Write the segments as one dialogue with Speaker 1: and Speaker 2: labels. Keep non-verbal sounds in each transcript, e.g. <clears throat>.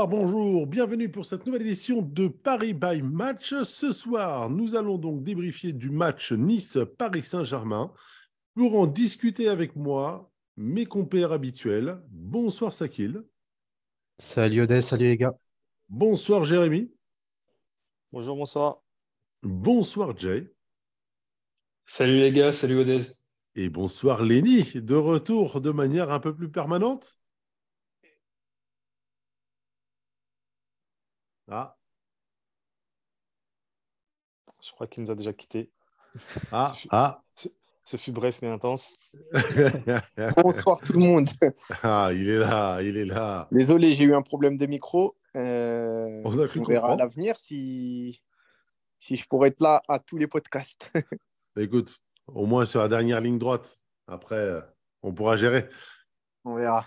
Speaker 1: Bonsoir, bonjour, bienvenue pour cette nouvelle édition de Paris by Match. Ce soir, nous allons donc débriefer du match Nice-Paris Saint-Germain. Pour en discuter avec moi, mes compères habituels. Bonsoir Sakil.
Speaker 2: Salut Odès, salut les gars.
Speaker 1: Bonsoir Jérémy.
Speaker 3: Bonjour, bonsoir.
Speaker 1: Bonsoir Jay.
Speaker 4: Salut les gars, salut Odez.
Speaker 1: Et bonsoir Lenny, de retour de manière un peu plus permanente. Ah,
Speaker 3: Je crois qu'il nous a déjà quittés.
Speaker 1: ah, ah.
Speaker 3: Ce fut bref mais intense. <laughs>
Speaker 5: Bonsoir tout le monde.
Speaker 1: ah, il est là, il est là.
Speaker 5: Désolé, j'ai eu un problème de micro. Euh,
Speaker 1: On a cru
Speaker 5: on verra à l'avenir si... si je pourrais être là à tous les podcasts. <laughs>
Speaker 1: Écoute, au moins sur la dernière ligne droite. Après, euh, on pourra gérer.
Speaker 5: on verra.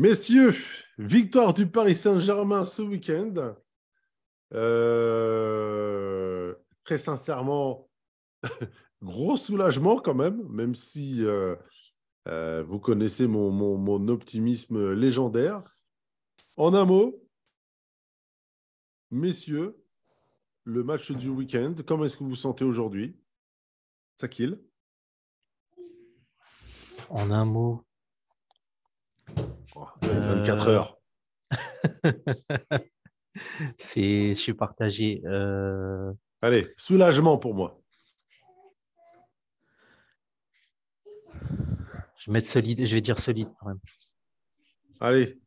Speaker 1: Messieurs, victoire du Paris Saint-Germain ce week-end. Euh, très sincèrement, <laughs> gros soulagement quand même, même si euh, euh, vous connaissez mon, optimisme légendaire. En un mot, messieurs, le match du week-end, comment est-ce que vous vous sentez aujourd'hui? Sakil?
Speaker 2: En un mot,
Speaker 1: 24
Speaker 2: Euh,
Speaker 1: heures. <laughs>
Speaker 2: c'est, je suis partagé. Euh,
Speaker 1: Allez, soulagement pour moi.
Speaker 2: je vais mettre solide, je vais dire solide quand même.
Speaker 1: Allez,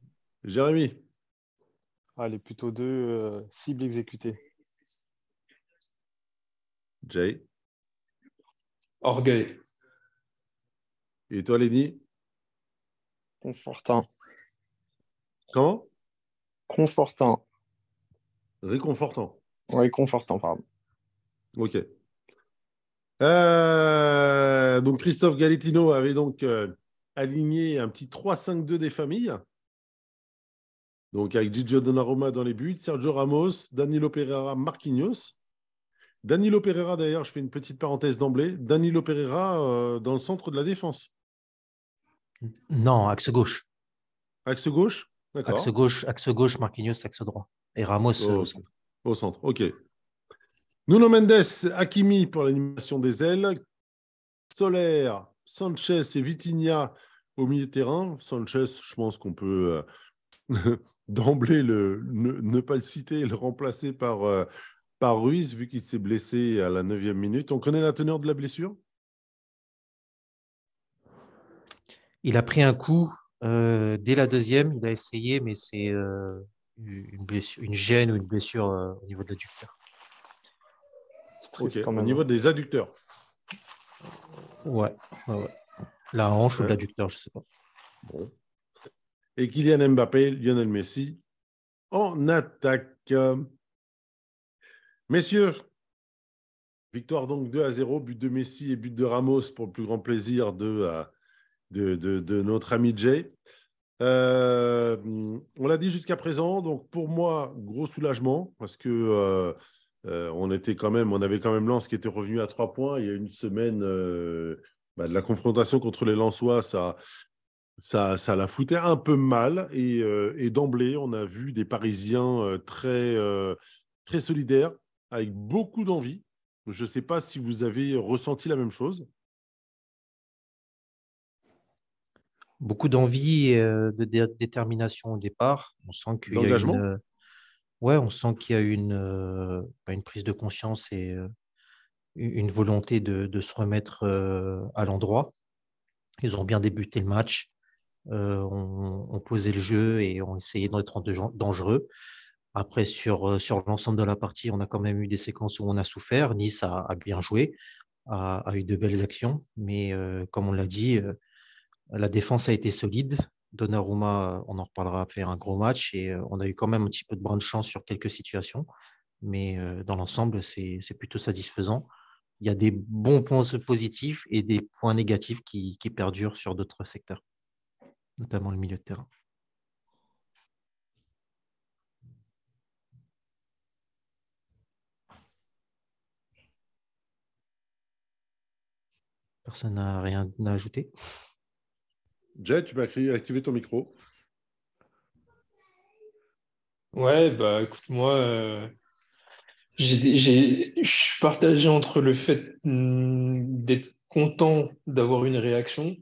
Speaker 1: Jérémy.
Speaker 3: Allez, plutôt deux euh, cibles exécutées.
Speaker 1: Jay.
Speaker 4: Orgueil.
Speaker 1: Et toi, Lenny
Speaker 5: Confortant.
Speaker 1: Comment?
Speaker 5: Confortant.
Speaker 1: Réconfortant.
Speaker 5: Oui, confortant, pardon.
Speaker 1: Ok. Euh, donc, Christophe Galettino avait donc euh, aligné un petit 3-5-2 des familles. Donc, avec Gigio Donnarumma dans les buts, Sergio Ramos, Danilo Pereira, Marquinhos. Danilo Pereira, d'ailleurs, je fais une petite parenthèse d'emblée. Danilo Pereira euh, dans le centre de la défense.
Speaker 2: Non, axe gauche.
Speaker 1: Axe gauche?
Speaker 2: Axe gauche, axe gauche, Marquinhos, axe droit. Et Ramos euh,
Speaker 1: Oh,
Speaker 2: au centre.
Speaker 1: Au centre, ok. Nuno Mendes, Hakimi pour l'animation des ailes. Soler, Sanchez et Vitinha au milieu de terrain. Sanchez, je pense qu'on peut euh, <laughs> d'emblée le, ne, ne pas le citer et le remplacer par, euh, par Ruiz, vu qu'il s'est blessé à la 9 minute. On connaît la teneur de la blessure?
Speaker 2: Il a pris un coup euh, dès la deuxième. Il a essayé, mais c'est euh, une, blessure, une gêne ou une blessure euh, au niveau de l'adducteur.
Speaker 3: Triste
Speaker 1: Ok,
Speaker 3: quand
Speaker 1: Au niveau des adducteurs.
Speaker 2: Ouais, ouais, ouais. La hanche ou l'adducteur, je sais pas.
Speaker 1: Bon. Et Kylian Mbappé, Lionel Messi en attaque. Messieurs, victoire donc 2 à 0, but de Messi et but de Ramos pour le plus grand plaisir de, euh, de, notre ami Jay. Euh, on l'a dit jusqu'à présent, donc pour moi, gros soulagement parce que euh, euh, on était quand même, on avait quand même Lens qui était revenu à trois points. Il y a une semaine bah, de la confrontation contre les Lensois, ça, ça, ça la foutait un peu mal. Et, et d'emblée, on a vu des Parisiens très, très solidaires, avec beaucoup d'envie. Je ne sais pas si vous avez ressenti la même chose.
Speaker 2: Beaucoup d'envie et euh, de dé- détermination au départ. On sent qu'il y a une, euh, ouais, on sent qu'il y a une, euh, bah, une prise de conscience et une volonté de, de se remettre à l'endroit. Ils ont bien débuté le match, ont, ont posé le jeu et ont essayé d'être dan- dangereux. Après, sur, sur l'ensemble de la partie, on a quand même eu des séquences où on a souffert. Nice a, a bien joué, a, a eu de belles actions, mais euh, comme on l'a dit, euh, la défense a été solide. Donnarumma, euh, on en reparlera, a un gros match et euh, on a eu quand même un petit peu de brin de chance sur quelques situations. Mais euh, dans l'ensemble, c'est plutôt satisfaisant. Il y a des bons points positifs et des points négatifs qui perdurent sur d'autres secteurs, notamment le milieu de terrain. Personne n'a rien à ajouter?
Speaker 1: Jet, tu m'as activé ton micro.
Speaker 4: Ouais, bah écoute, moi, euh, je suis partagé entre le fait hmm, d'être content d'avoir une réaction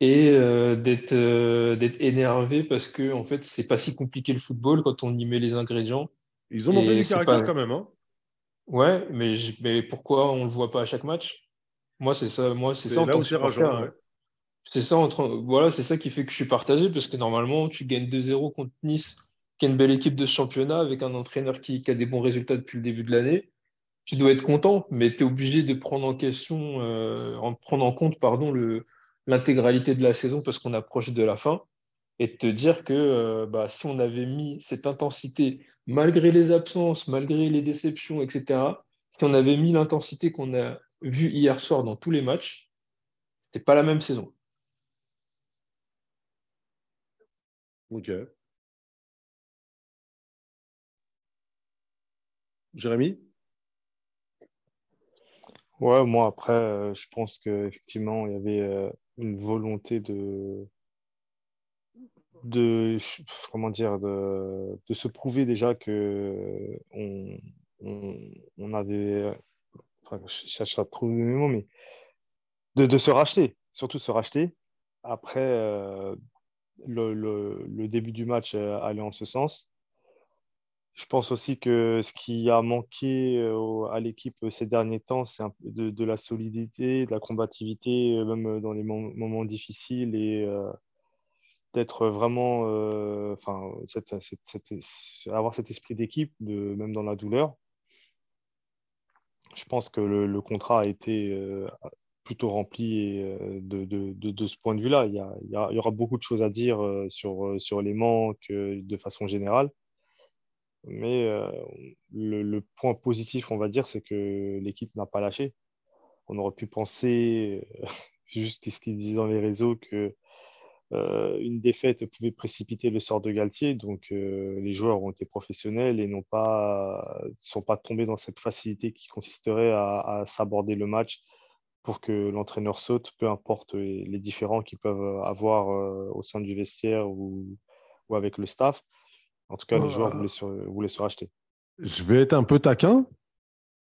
Speaker 4: et euh, d'être euh, d'être énervé parce que en fait, c'est pas si compliqué le football quand on y met les ingrédients.
Speaker 1: Ils ont montré du caractère
Speaker 4: pas-
Speaker 1: quand même. Hein.
Speaker 4: Ouais, mais, mais pourquoi on le voit pas à chaque match? Moi, c'est ça, moi, c'est ça en
Speaker 1: là où c'est
Speaker 4: supporter,
Speaker 1: rageant. ouais.
Speaker 4: C'est ça, voilà, c'est ça qui fait que je suis partagé, parce que normalement, tu gagnes 2-0 contre Nice, qui est une belle équipe de ce championnat, avec un entraîneur qui, a des bons résultats depuis le début de l'année. Tu dois être content, mais tu es obligé de prendre en question, euh, en prendre en compte, pardon, l'intégralité de la saison parce qu'on approche de la fin, et de te dire que euh, bah, si on avait mis cette intensité, malgré les absences, malgré les déceptions, etc., si on avait mis l'intensité qu'on a vue hier soir dans tous les matchs, c'est pas la même saison.
Speaker 1: Ok. Jérémy?
Speaker 3: Ouais, moi après, euh, je pense qu'effectivement, il y avait euh, une volonté de, comment dire, de, se prouver déjà que on, on, avait, enfin, je cherche à trouver mes mots, mais de, se racheter, surtout se racheter. Après, euh, le, le, début du match euh, allait en ce sens. Je pense aussi que ce qui a manqué euh, à l'équipe euh, ces derniers temps, c'est de, la solidité, de la combativité, même dans les mom- moments difficiles et euh, d'être vraiment, enfin, avoir cet esprit d'équipe, même dans la douleur. Je pense que le, contrat a été plutôt rempli euh, de, de, de, de ce point de vue-là. Il il il y aura beaucoup de choses à dire euh, sur, euh, sur les manques de façon générale. Mais le, point positif, on va dire, c'est que l'équipe n'a pas lâché. On aurait pu penser, <laughs> juste ce qu'ils disaient dans les réseaux, que une défaite pouvait précipiter le sort de Galtier. Donc les joueurs ont été professionnels et n'ont pas, sont pas tombés dans cette facilité qui consisterait à s'aborder le match pour que l'entraîneur saute, peu importe les différends qu'ils peuvent avoir euh, au sein du vestiaire ou, ou avec le staff. En tout cas, les joueurs voulaient se, voulaient se racheter.
Speaker 1: Je vais être un peu taquin.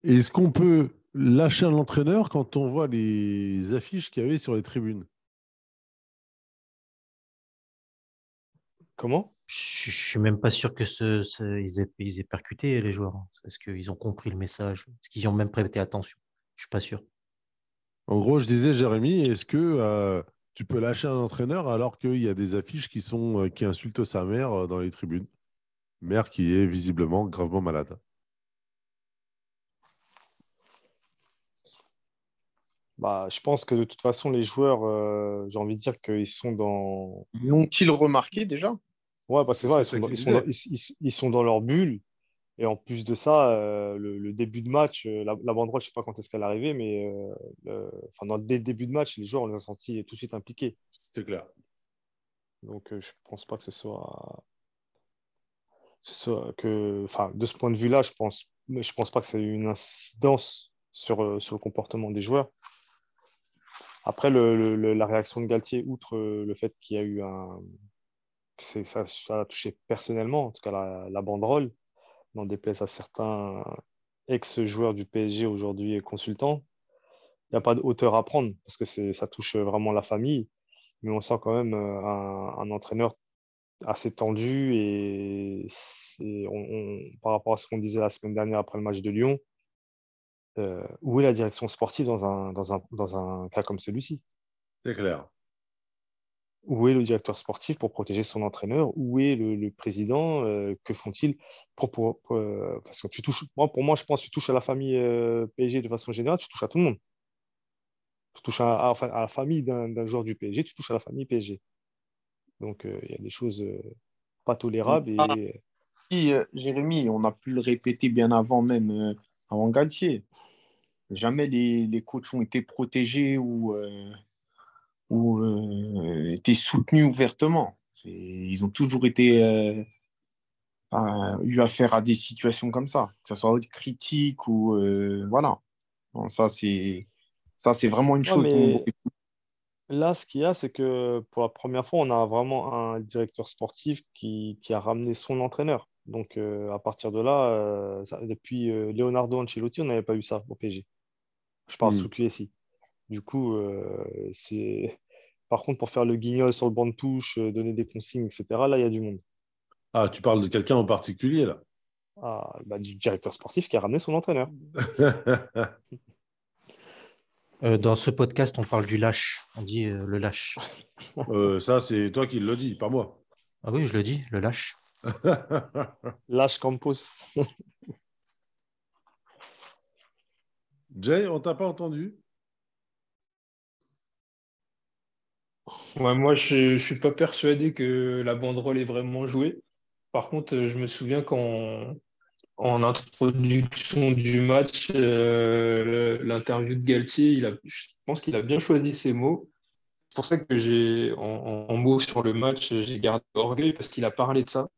Speaker 1: Est-ce qu'on peut lâcher un entraîneur quand on voit les affiches qu'il y avait sur les tribunes?
Speaker 3: Comment?
Speaker 2: Je ne suis même pas sûr que ce, ce- ils, aient, ils aient percuté les joueurs. hein. Est-ce qu'ils ont compris le message? Est-ce qu'ils y ont même prêté attention? Je ne suis pas sûr.
Speaker 1: En gros, je disais, Jérémy, est-ce que euh, tu peux lâcher un entraîneur alors qu'il y a des affiches qui, sont, euh, qui insultent sa mère euh, dans les tribunes? Mère qui est visiblement gravement malade.
Speaker 3: bah, Je pense que de toute façon, les joueurs, euh, j'ai envie de dire qu'ils sont dans.
Speaker 5: L'ont-ils remarqué déjà?
Speaker 3: Ouais, bah, c'est
Speaker 1: C'est
Speaker 3: vrai, ils
Speaker 1: ce
Speaker 3: sont,
Speaker 1: que
Speaker 3: dans,
Speaker 1: tu
Speaker 3: ils, sont dans,
Speaker 1: disais.
Speaker 3: ils- ils- ils sont dans leur bulle. Et en plus de ça, euh, le, le début de match, euh, la, la banderole, je ne sais pas quand est-ce qu'elle est arrivée, mais euh, le- enfin, dans, dès le début de match, les joueurs, on les a sentis tout de suite impliqués.
Speaker 1: C'est clair.
Speaker 3: Donc, je ne pense pas que ce soit. ce soit que, enfin, de ce point de vue-là, je pense, mais je pense pas que ça ait eu une incidence sur, sur le comportement des joueurs. Après, le, la réaction de Galtier, outre le fait qu'il y a eu un. ça, ça a touché personnellement, en tout cas la, la banderole, n'en déplaise à certains ex-joueurs du PSG aujourd'hui et consultants. Il n'y a pas de hauteur à prendre parce que ça touche vraiment la famille, mais on sent quand même euh, un, entraîneur assez tendu et par rapport à ce qu'on disait la semaine dernière après le match de Lyon, euh, où est la direction sportive dans un, dans un, dans un cas comme celui-ci?
Speaker 1: C'est clair.
Speaker 3: Où est le directeur sportif pour protéger son entraîneur? Où est le, président? Euh, que font-ils pour, euh, parce que tu touches, moi, pour moi, je pense que tu touches à la famille euh, PSG de façon générale, tu touches à tout le monde. Tu touches à, la famille d'un joueur du PSG, tu touches à la famille PSG. Donc, il y a des choses pas tolérables
Speaker 5: Ah. Si, Jérémy, on a pu le répéter bien avant même, avant Galtier. Jamais les, les coachs ont été protégés ou, ou euh, été soutenus ouvertement. Ils ont toujours été euh, eu affaire à des situations comme ça, que ce soit critique ou euh, voilà. Bon, ça, c'est Ça, c'est vraiment une
Speaker 3: Ouais,
Speaker 5: chose.
Speaker 3: mais là, ce qu'il y a, c'est que pour la première fois, on a vraiment un directeur sportif qui, qui a ramené son entraîneur. Donc, euh, à partir de là, ça- depuis Leonardo Ancelotti, on n'avait pas eu ça au PSG. Je parle
Speaker 1: Hmm.
Speaker 3: sous QSI. Du coup, euh, c'est. Par contre, pour faire le guignol sur le banc de touche, euh, donner des consignes, etc., là, il y a du monde.
Speaker 1: Ah, tu parles de quelqu'un en particulier, là?
Speaker 3: Ah, bah, du directeur sportif qui a ramené son entraîneur. <laughs>
Speaker 2: Euh, dans ce podcast, on parle du lâche. On dit euh, le lâche.
Speaker 1: Euh, ça, c'est toi qui le dis, pas moi.
Speaker 2: Ah oui, je le dis, le lâche. <laughs>
Speaker 3: Lâche Campos.
Speaker 1: Jay, on t'a pas entendu?
Speaker 4: Ouais, moi, je ne suis pas persuadé que la banderole est vraiment jouée. Par contre, je me souviens qu'en en introduction du match, euh, l'interview de Galtier, il a, je pense qu'il a bien choisi ses mots. C'est pour ça que j'ai, en mots sur le match, j'ai gardé orgueil parce qu'il a parlé de ça.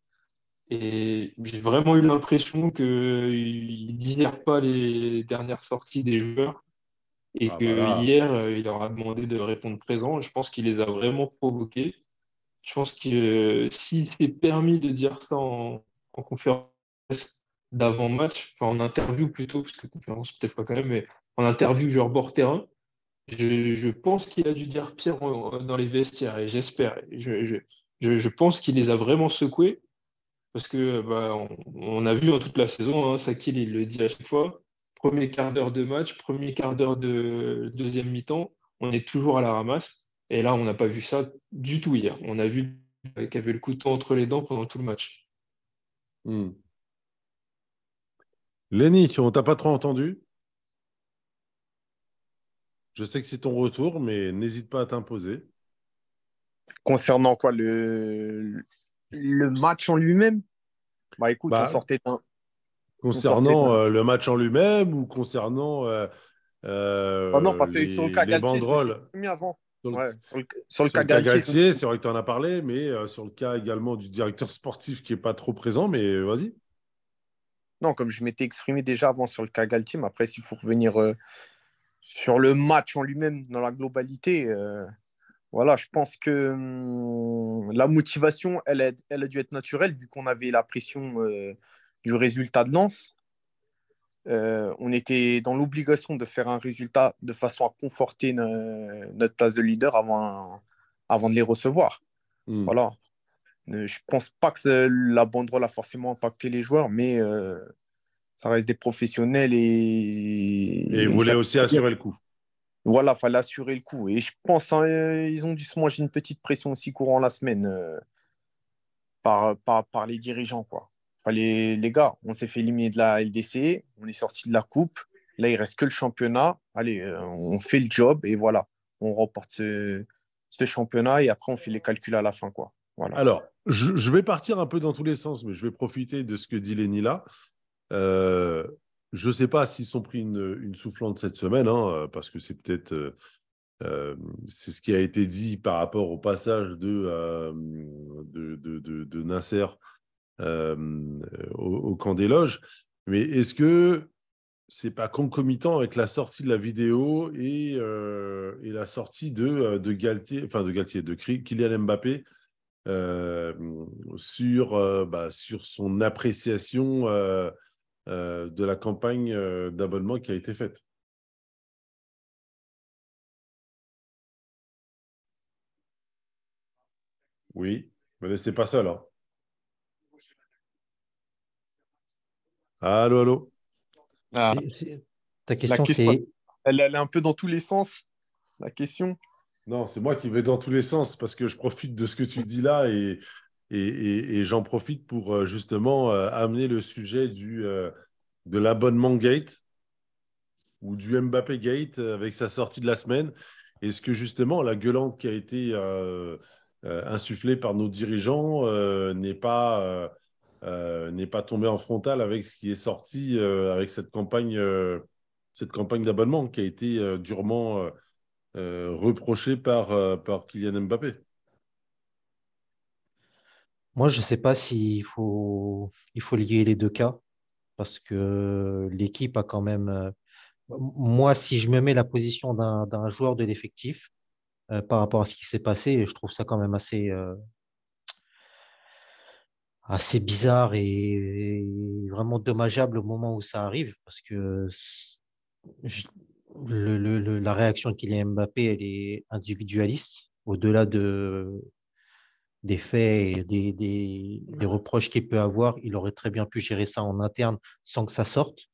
Speaker 4: Et j'ai vraiment eu l'impression qu'il ne digère pas les dernières sorties des joueurs et
Speaker 1: Ah,
Speaker 4: que
Speaker 1: voilà.
Speaker 4: hier, euh, il leur a demandé de répondre présent. Je pense qu'il les a vraiment provoqués. Je pense que euh, s'il s'est permis de dire ça en, en conférence d'avant-match, enfin en interview plutôt, parce que conférence peut-être pas quand même, mais en interview genre bord terrain, je, je pense qu'il a dû dire pire dans les vestiaires et j'espère. Je, je, je, je pense qu'il les a vraiment secoués parce que bah, on, on a vu en toute la saison, hein, Sakil il le dit à chaque fois, premier quart d'heure de match, premier quart d'heure de deuxième mi-temps, on est toujours à la ramasse. Et là, on n'a pas vu ça du tout hier. On a vu qu'il avait le couteau entre les dents pendant tout le match.
Speaker 1: Hmm. Lenny, on t'a pas trop entendu Je sais que c'est ton retour, mais n'hésite pas à t'imposer.
Speaker 5: Concernant quoi le, le match en lui-même? Bah écoute,
Speaker 1: Bah,
Speaker 5: on sortait d'un.
Speaker 1: Concernant euh, le match en lui-même ou concernant euh, euh,
Speaker 5: Ah non, parce
Speaker 1: les,
Speaker 5: sur le cas
Speaker 1: les banderoles?
Speaker 5: avant.
Speaker 1: Sur le,
Speaker 5: Ouais, sur le, sur le
Speaker 1: sur
Speaker 5: cas Galtier,
Speaker 1: c'est vrai que tu en as parlé, mais sur le cas également du directeur sportif qui n'est pas trop présent, mais vas-y.
Speaker 5: Non, comme je m'étais exprimé déjà avant sur le cas Galtier, mais après, s'il faut revenir sur le match en lui-même, dans la globalité, voilà, je pense que hum, la motivation, elle a, elle a dû être naturelle, vu qu'on avait la pression euh, du résultat de Lens. Euh, on était dans l'obligation de faire un résultat de façon à conforter no- notre place de leader avant, avant de les recevoir.
Speaker 1: Hmm.
Speaker 5: Voilà. Euh, je pense pas que la banderole a forcément impacté les joueurs, mais euh, ça reste des professionnels et.
Speaker 1: Et il voulait
Speaker 5: ça-
Speaker 1: aussi assurer le coup.
Speaker 5: Voilà, il fallait assurer le coup. Et je pense hein, euh, ils ont dû se manger une petite pression aussi courant la semaine par, par, par les dirigeants. Quoi. Les gars, on s'est fait éliminer de la LDC, on est sorti de la coupe. Là, il reste que le championnat. Allez, euh, on fait le job et voilà, on remporte ce, championnat et après, on fait les calculs à la fin. Quoi. Voilà.
Speaker 1: Alors, je, vais partir un peu dans tous les sens, mais je vais profiter de ce que dit Lenny. Euh, je ne sais pas s'ils sont pris une, soufflante cette semaine, hein, parce que c'est peut-être euh, c'est ce qui a été dit par rapport au passage de Nasser euh, au, camp des loges. Mais est-ce que c'est pas concomitant avec la sortie de la vidéo et, euh, la sortie de, euh, de Galtier, enfin de Galtier, de Kylian Mbappé euh, sur, bah, sur son appréciation de la campagne d'abonnement qui a été faite? Oui, me laissez pas seul. hein. Allô, allô
Speaker 5: Ah,
Speaker 2: C'est- c'est- Ta question,
Speaker 5: question-
Speaker 2: c'est
Speaker 5: elle, elle est un peu dans tous les sens, la question.
Speaker 1: Non, c'est moi qui vais dans tous les sens parce que je profite de ce que tu dis là et, et, et- et j'en profite pour euh, justement euh, amener le sujet du, euh, de l'abonnement gate ou du Mbappé gate avec sa sortie de la semaine. Est-ce que justement la gueulante qui a été euh, euh, insufflée par nos dirigeants euh, n'est pas, euh, n'est pas tombée en frontal avec ce qui est sorti euh, avec cette campagne, euh, cette campagne d'abonnement qui a été durement euh, euh, reproché par, par Kylian Mbappé.
Speaker 2: Moi, je ne sais pas s'il faut, il faut lier les deux cas parce que l'équipe a quand même moi, si je me mets la position d'un joueur de l'effectif par rapport à ce qui s'est passé, je trouve ça quand même assez, assez bizarre et, vraiment dommageable au moment où ça arrive parce que la réaction de Kylian Mbappé, elle est individualiste au-delà de, des faits et des, des reproches qu'il peut avoir. Il aurait très bien pu gérer ça en interne sans que ça sorte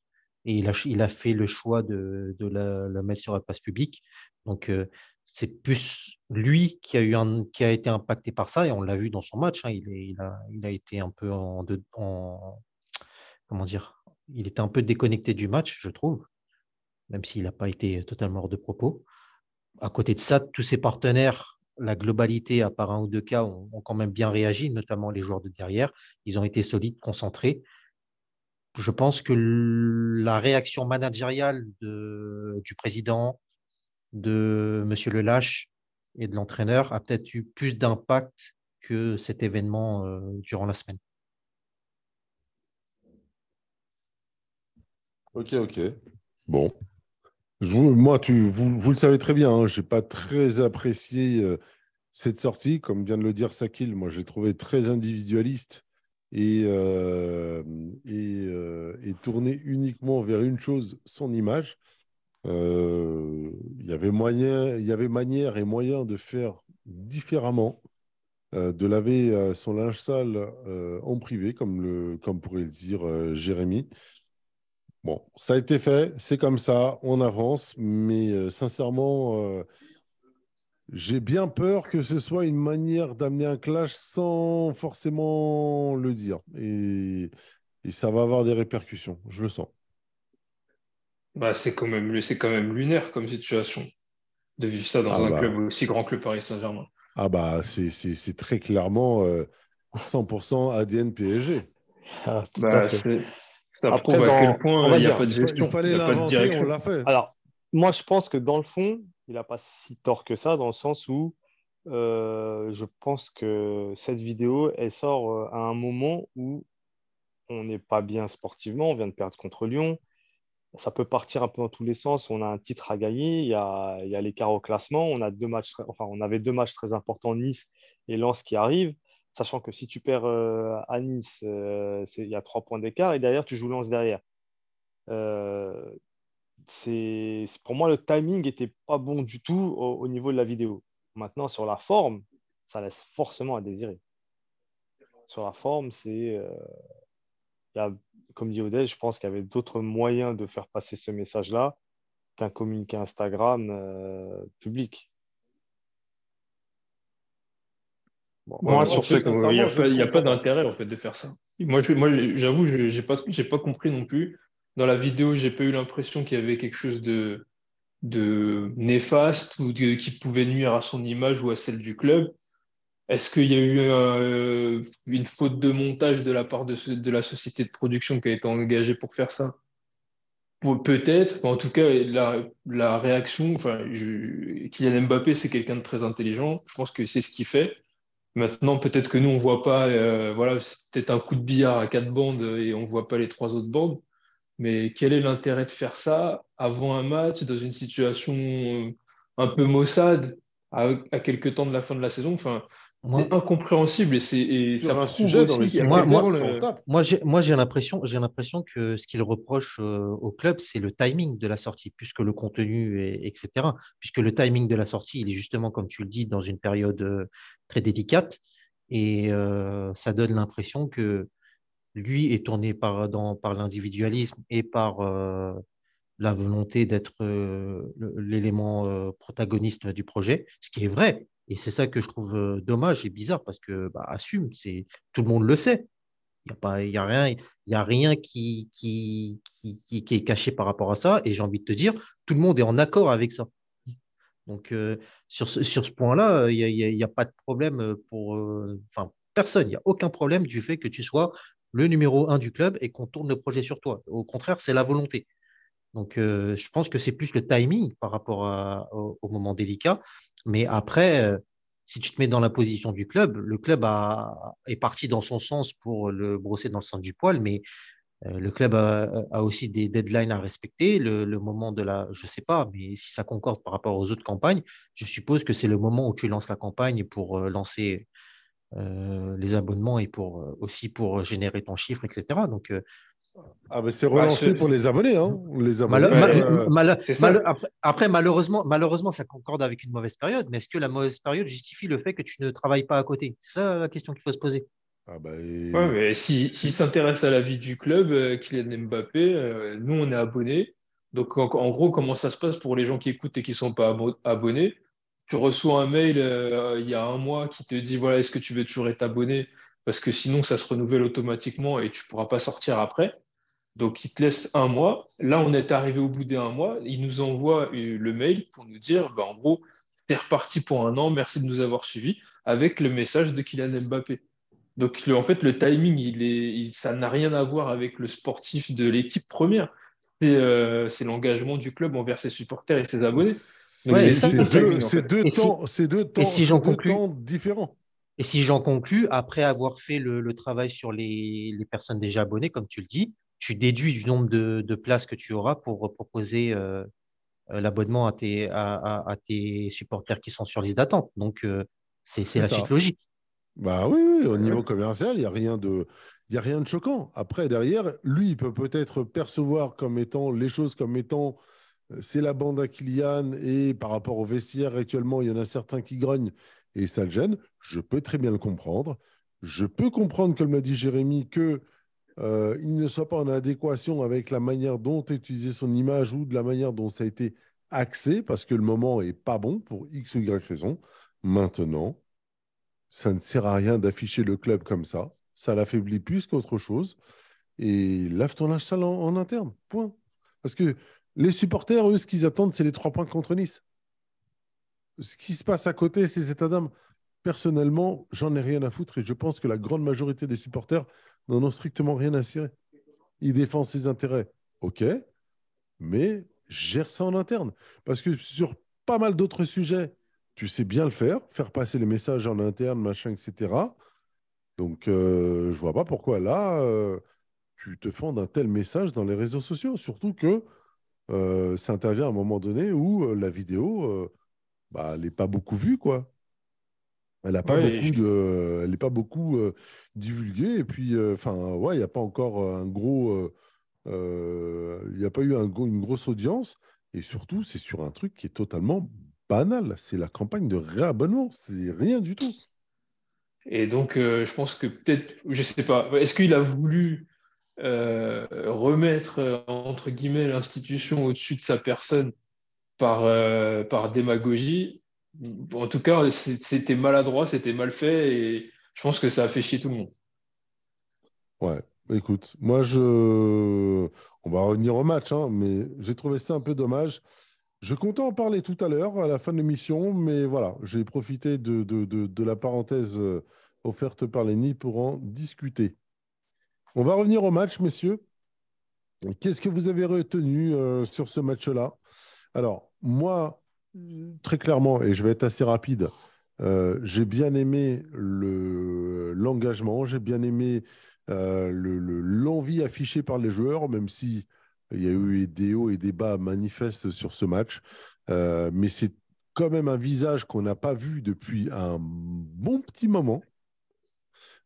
Speaker 2: et il a, il a fait le choix de, de la, mettre sur la place publique. Donc, euh, c'est plus lui qui a, été impacté par ça, et on l'a vu dans son match. Hein, il, a, été un peu en, en, Comment dire Il était un peu déconnecté du match, je trouve, même s'il n'a pas été totalement hors de propos. À côté de ça, tous ses partenaires, la globalité, à part un ou deux cas, ont, quand même bien réagi, notamment les joueurs de derrière. Ils ont été solides, concentrés je pense que la réaction managériale du président, de M. Lelache et de l'entraîneur a peut-être eu plus d'impact que cet événement euh, durant la semaine.
Speaker 1: Ok, ok. Bon. moi, tu, vous, le savez très bien, hein, je n'ai pas très apprécié euh, cette sortie. Comme vient de le dire Sakil, moi, j'ai trouvé très individualiste et, euh, euh, et, tourné uniquement vers une chose, son image. Euh, il, y avait moyen, il y avait manière et moyen de faire différemment, de laver son linge sale en privé, comme, le, comme pourrait le dire Jérémy. Bon, ça a été fait, c'est comme ça, on avance, mais sincèrement, j'ai bien peur que ce soit une manière d'amener un clash sans forcément le dire. Et, ça va avoir des répercussions, je le sens.
Speaker 4: Bah, c'est quand, même, quand même lunaire comme situation de vivre ça dans ah un bah. club aussi grand que le Paris Saint-Germain.
Speaker 1: Ah bah c'est très clairement 100% ADN PSG.
Speaker 4: Ah, bah, ça prouve à quel point il n'y a pas de gestion.
Speaker 1: Il fallait l'inventer, on l'a fait.
Speaker 3: Alors, moi je pense que dans le fond, il n'a pas si tort que ça, dans le sens où euh, je pense que cette vidéo, elle sort euh, à un moment où on n'est pas bien sportivement, on vient de perdre contre Lyon. Ça peut partir un peu dans tous les sens. On a un titre à gagner, il y a, l'écart au classement. On, avait deux matchs très importants, Nice et Lens qui arrivent. Sachant que si tu perds euh, à Nice, il y a trois points d'écart et derrière, tu joues Lens derrière c'est pour moi le timing n'était pas bon du tout au, niveau de la vidéo. Maintenant sur la forme, ça laisse forcément à désirer. Sur la forme, c'est euh, comme dit Odès, je pense qu'il y avait d'autres moyens de faire passer ce message-là qu'un communiqué Instagram euh, public.
Speaker 4: moi, sur ce, il n'y a pas, d'intérêt en fait de faire ça. Moi, j'avoue, je n'ai pas, pas compris non plus dans la vidéo, j'ai pas eu l'impression qu'il y avait quelque chose de, de néfaste ou qui pouvait nuire à son image ou à celle du club. Est-ce qu'il y a eu euh, une faute de montage de la part de, la société de production qui a été engagée pour faire ça? Peut-être, en tout cas, la, réaction, enfin, Kylian Mbappé, c'est quelqu'un de très intelligent. Je pense que c'est ce qu'il fait. Maintenant, peut-être que nous, on voit pas, euh, voilà, c'est peut-être un coup de billard à quatre bandes et on voit pas les trois autres bandes. Mais quel est l'intérêt de faire ça avant un match, dans une situation euh, un peu maussade, à, quelques temps de la fin de la saison? C'est incompréhensible et, c'est, un sujet dans
Speaker 2: moi, moi, moi, j'ai, l'impression, j'ai l'impression que ce qu'il reproche euh, au club, c'est le timing de la sortie, plus que le contenu, etc. Puisque le timing de la sortie, il est justement, comme tu le dis, dans une période euh, très délicate. Et ça donne l'impression que lui est tourné par, par l'individualisme et par euh, la volonté d'être euh, l'élément euh, protagoniste du projet, ce qui est vrai. Et c'est ça que je trouve dommage et bizarre parce que bah, assume, c'est tout le monde le sait. Il n'y a, y a rien, y a rien qui, qui, qui, qui, est caché par rapport à ça. Et j'ai envie de te dire, tout le monde est en accord avec ça. Donc, sur ce, sur ce point-là, il n'y a, pas de problème pour. Personne, il n'y a aucun problème du fait que tu sois le numéro un du club et qu'on tourne le projet sur toi. Au contraire, c'est la volonté. Donc, je pense que c'est plus le timing par rapport au, moment délicat. Mais après, si tu te mets dans la position du club, le club est parti dans son sens pour le brosser dans le sens du poil, mais le club a, aussi des deadlines à respecter. Le, moment de la, je ne sais pas, mais si ça concorde par rapport aux autres campagnes, je suppose que c'est le moment où tu lances la campagne pour lancer les abonnements et pour aussi pour générer ton chiffre, etc. Donc
Speaker 1: ah ben c'est relancé pour les abonnés, hein les abonnés
Speaker 2: après, malheureusement, malheureusement, ça concorde avec une mauvaise période. Mais est-ce que la mauvaise période justifie le fait que tu ne travailles pas à côté? C'est ça la question qu'il faut se poser.
Speaker 4: Ah bah, mais s'il si, s'intéresse à la vie du club, euh, Kylian Mbappé, euh, nous on est abonnés. Donc en, gros, comment ça se passe pour les gens qui écoutent et qui ne sont pas abonnés? Tu reçois un mail euh, il y a un mois qui te dit voilà, est-ce que tu veux toujours être abonné? Parce que sinon, ça se renouvelle automatiquement et tu ne pourras pas sortir après. Donc il te laisse un mois. Là, on est arrivé au bout d'un mois. Il nous envoie le mail pour nous dire bah, en gros, c'est reparti pour un an, merci de nous avoir suivis, avec le message de Kylian Mbappé. Donc, en fait, le timing, il est, ça n'a rien à voir avec le sportif de l'équipe première. C'est euh, l'engagement du club envers ses supporters et ses abonnés.
Speaker 1: C'est deux, temps, deux temps, si temps différents.
Speaker 2: Et si j'en conclus, après avoir fait le, travail sur les, les, personnes déjà abonnées, comme tu le dis, tu déduis du nombre de, de places que tu auras pour proposer euh, euh, l'abonnement à tes, à, à, tes supporters qui sont sur liste d'attente. Donc, c'est la suite logique.
Speaker 1: Bah oui, au niveau commercial, il n'y a rien de. Il a rien de choquant. Après, derrière, lui, il peut peut-être percevoir comme étant les choses comme étant euh, c'est la bande à Kylian et par rapport au vestiaire actuellement, il y en a certains qui grognent et ça le gêne. Je peux très bien le comprendre. Je peux comprendre, comme l'a dit Jérémy, que euh, il ne soit pas en adéquation avec la manière dont est utilisée son image ou de la manière dont ça a été axé, parce que le moment est pas bon pour X ou Y raison. Maintenant, ça ne sert à rien d'afficher le club comme ça. Ça l'affaiblit plus qu'autre chose. Et lave ton linge sale en, interne. Point. Parce que les supporters, eux, ce qu'ils attendent, c'est les trois points contre Nice. Ce qui se passe à côté, ces états d'âme. Personnellement, j'en ai rien à foutre et je pense que la grande majorité des supporters n'en ont strictement rien à cirer. Ils défendent ses intérêts, ok, mais gère ça en interne. Parce que sur pas mal d'autres sujets, tu sais bien le faire, faire passer les messages en interne, machin, etc. Donc, euh, je vois pas pourquoi là, euh, tu te fends d'un tel message dans les réseaux sociaux. Surtout que euh, ça intervient à un moment donné où la vidéo, bah, elle n'est pas beaucoup vue, quoi. Elle n'est pas, beaucoup de... elle pas beaucoup divulguée. Et puis, enfin, ouais, il n'y a pas encore un gros. Il n'y a pas eu un, une grosse audience. Et surtout, c'est sur un truc qui est totalement banal. C'est la campagne de réabonnement. C'est rien du tout.
Speaker 4: Et donc, euh, je pense que peut-être, je sais pas, est-ce qu'il a voulu euh, remettre, euh, entre guillemets, l'institution au-dessus de sa personne? Par, par démagogie En tout cas, c'était maladroit, c'était mal fait et je pense que ça a fait chier tout le monde.
Speaker 1: Ouais, écoute, moi, je. On va revenir au match, hein, mais j'ai trouvé ça un peu dommage. Je comptais en parler tout à l'heure, à la fin de l'émission, mais voilà, j'ai profité de, de, la parenthèse euh, offerte par Lenny pour en discuter. On va revenir au match, messieurs. Qu'est-ce que vous avez retenu euh, sur ce match-là? Alors, moi, très clairement, et je vais être assez rapide, euh, j'ai bien aimé l'engagement, j'ai bien aimé l'envie affichée par les joueurs, même si il y a eu des hauts et des bas manifestes sur ce match. Euh, mais c'est quand même un visage qu'on n'a pas vu depuis un bon petit moment.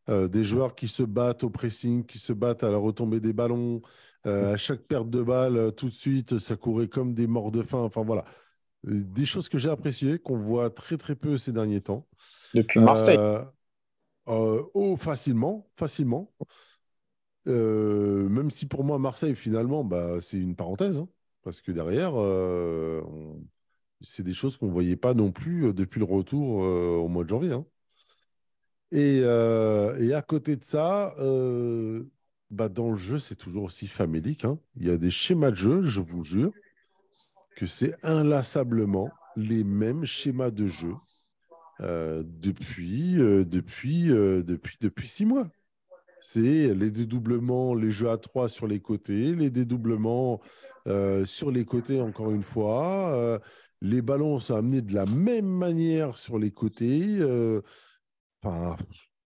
Speaker 1: Euh, des joueurs qui se battent au pressing, qui se battent à la retombée des ballons. Euh, à chaque perte de balle, tout de suite, ça courait comme des morts de faim. Enfin voilà. Des choses que j'ai appréciées, qu'on voit très très peu ces derniers temps.
Speaker 5: Depuis Marseille.
Speaker 1: oh, facilement, facilement. Euh, même si pour moi, Marseille, finalement, bah, c'est une parenthèse. Hein, parce que derrière, euh, c'est des choses qu'on ne voyait pas non plus euh, depuis le retour au mois de janvier. Hein. Et, et, à côté de ça, bah, dans le jeu, c'est toujours aussi famélique. Hein. Il y a des schémas de jeu, je vous jure, que c'est inlassablement les mêmes schémas de jeu depuis, depuis, depuis, depuis six mois c'est les dédoublements, les jeux à trois sur les côtés, les dédoublements euh, sur les côtés encore une fois. Euh, les ballons sont amenés de la même manière sur les côtés. Euh, enfin,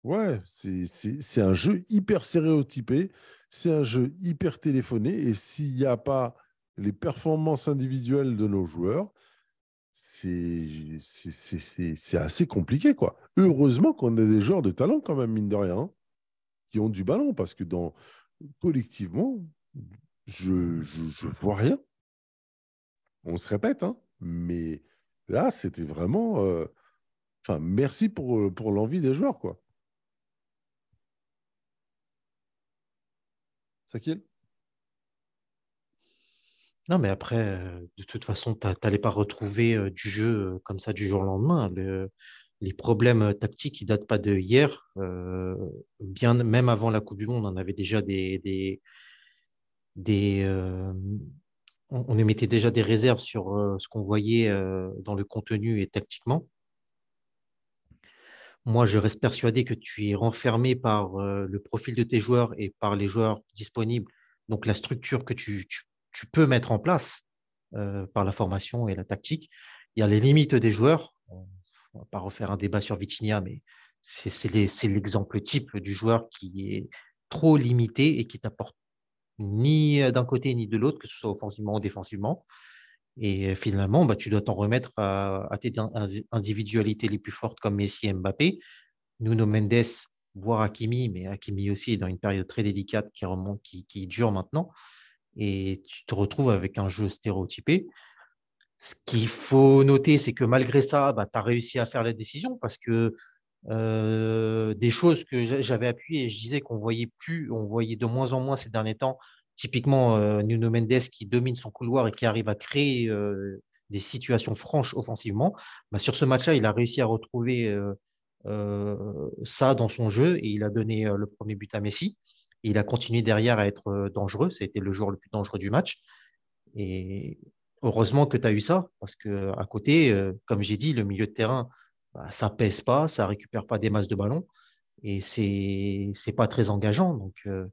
Speaker 1: Ouais, c'est un jeu hyper stéréotypé, c'est un jeu hyper téléphoné, et s'il n'y a pas les performances individuelles de nos joueurs, c'est assez compliqué. quoi. Heureusement qu'on a des joueurs de talent quand même, mine de rien, hein, qui ont du ballon, parce que collectivement, je ne vois rien. On se répète, hein, mais là, c'était vraiment... Euh, enfin, merci pour, pour l'envie des joueurs, quoi. Sakil?
Speaker 2: Non, mais après, euh, de toute façon, tu n'allais pas retrouver euh, du jeu comme ça du jour au lendemain. les problèmes tactiques, ils datent pas de hier. bien, même avant la Coupe du Monde, on avait déjà des, des, on, émettait déjà des réserves sur euh, ce qu'on voyait euh, dans le contenu et tactiquement. Moi, je reste persuadé que tu es renfermé par euh, le profil de tes joueurs et par les joueurs disponibles, donc la structure que tu, peux mettre en place par la formation et la tactique. Il y a les limites des joueurs. On ne va pas refaire un débat sur Vitinia, mais c'est l'exemple type du joueur qui est trop limité et qui t'apporte ni euh, d'un côté ni de l'autre, que ce soit offensivement ou défensivement. Et finalement, bah, tu dois t'en remettre à, tes individualités les plus fortes comme Messi Mbappé. Nuno Mendes, voire Hakimi, mais Hakimi aussi est dans une période très délicate qui, remonte, qui, dure maintenant. Et tu te retrouves avec un jeu stéréotypé. Ce qu'il faut noter, c'est que malgré ça, bah, tu as réussi à faire la décision parce que des choses que j'avais appuyées je disais qu'on voyait plus, on voyait de moins en moins ces derniers temps. Typiquement, euh, Nuno Mendes qui domine son couloir et qui arrive à créer euh, des situations franches offensivement. Bah, sur ce match-là, il a réussi à retrouver ça dans son jeu et il a donné le premier but à Messi. il a continué derrière à être dangereux. C'était le joueur le plus dangereux du match. Et heureusement que tu as eu ça, parce que à côté, comme j'ai dit, le milieu de terrain, bah, ça pèse pas, ça récupère pas des masses de ballons et c'est c'est pas très engageant. Donc euh,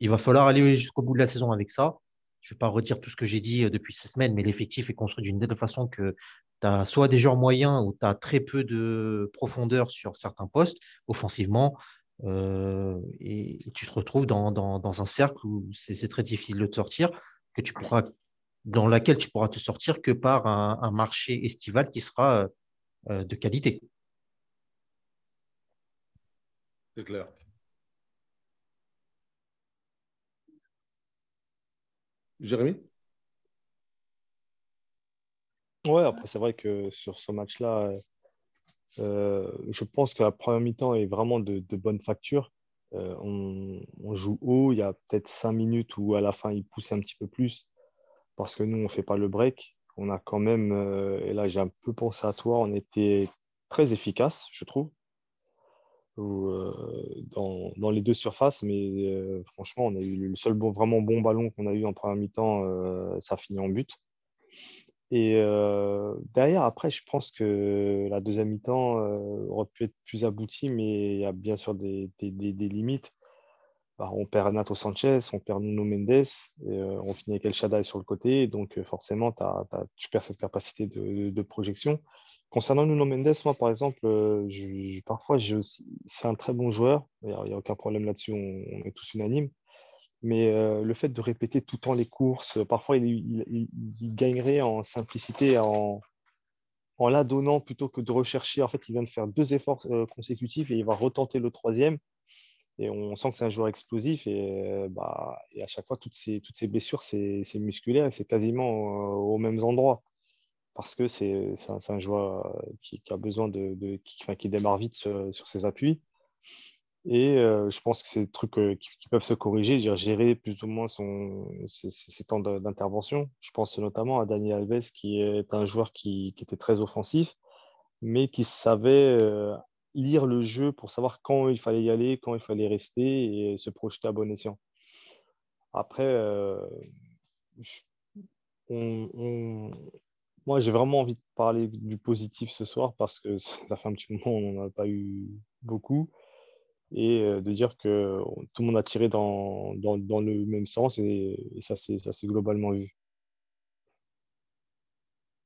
Speaker 2: il va falloir aller jusqu'au bout de la saison avec ça. Je vais pas redire tout ce que j'ai dit euh, depuis ces semaines, mais l'effectif est construit d'une telle façon que tu as soit des joueurs moyens ou tu as très peu de profondeur sur certains postes offensivement. Euh, et, tu te retrouves dans, un cercle où c'est très difficile de te sortir, que tu pourras, dans laquelle tu pourras te sortir que par un, un marché estival qui sera euh, de qualité.
Speaker 1: C'est clair. Jérémy?
Speaker 3: Ouais, après, c'est vrai que sur ce match-là, euh, je pense que la première mi-temps est vraiment de, bonne facture. Euh, on, joue haut, il y a peut-être cinq minutes où à la fin, il pousse un petit peu plus parce que nous, on ne fait pas le break. On a quand même, euh, et là j'ai un peu pensé à toi, on était très efficace, je trouve, euh, dans, les deux surfaces, mais euh, franchement, on a eu le seul vraiment bon ballon qu'on a eu en première mi-temps, ça finit en but. Et derrière, après, je pense que la deuxième mi-temps aurait pu être plus aboutie, mais il y a bien sûr des limites. Bah, on perd Renato Sanchez, on perd Nuno Mendes, euh, on finit avec El Shaddai sur le côté, donc euh, forcément, tu perds cette capacité de, projection. Concernant Nuno Mendes, moi, par exemple, euh, parfois, c'est un très bon joueur, il n'y a, aucun problème là-dessus, on, est tous unanimes, mais le fait de répéter tout le temps les courses, parfois, il, gagnerait en simplicité, en, en la donnant plutôt que de rechercher. En fait, il vient de faire deux efforts consécutifs et il va retenter le troisième. Et on sent que c'est un joueur explosif et, bah, à chaque fois, toutes ces, toutes ces blessures, c'est musculaire et c'est quasiment aux mêmes endroits. Parce que c'est un, un, joueur qui, qui, a besoin de. qui, enfin, qui, démarre vite sur, ses appuis. Et je pense que c'est des trucs qui, peuvent se corriger, gérer plus ou moins son, ses, temps d'intervention. Je pense notamment à Daniel Alves, qui est un joueur qui, était très offensif, mais qui savait lire le jeu pour savoir quand il fallait y aller, quand il fallait rester et se projeter à bon escient. Après, euh, moi, j'ai vraiment envie de parler du positif ce soir parce que <laughs> ça fait un petit moment on n'en a pas eu beaucoup et euh, de dire que tout le monde a tiré dans, dans, le même sens et, et ça s'est globalement vu.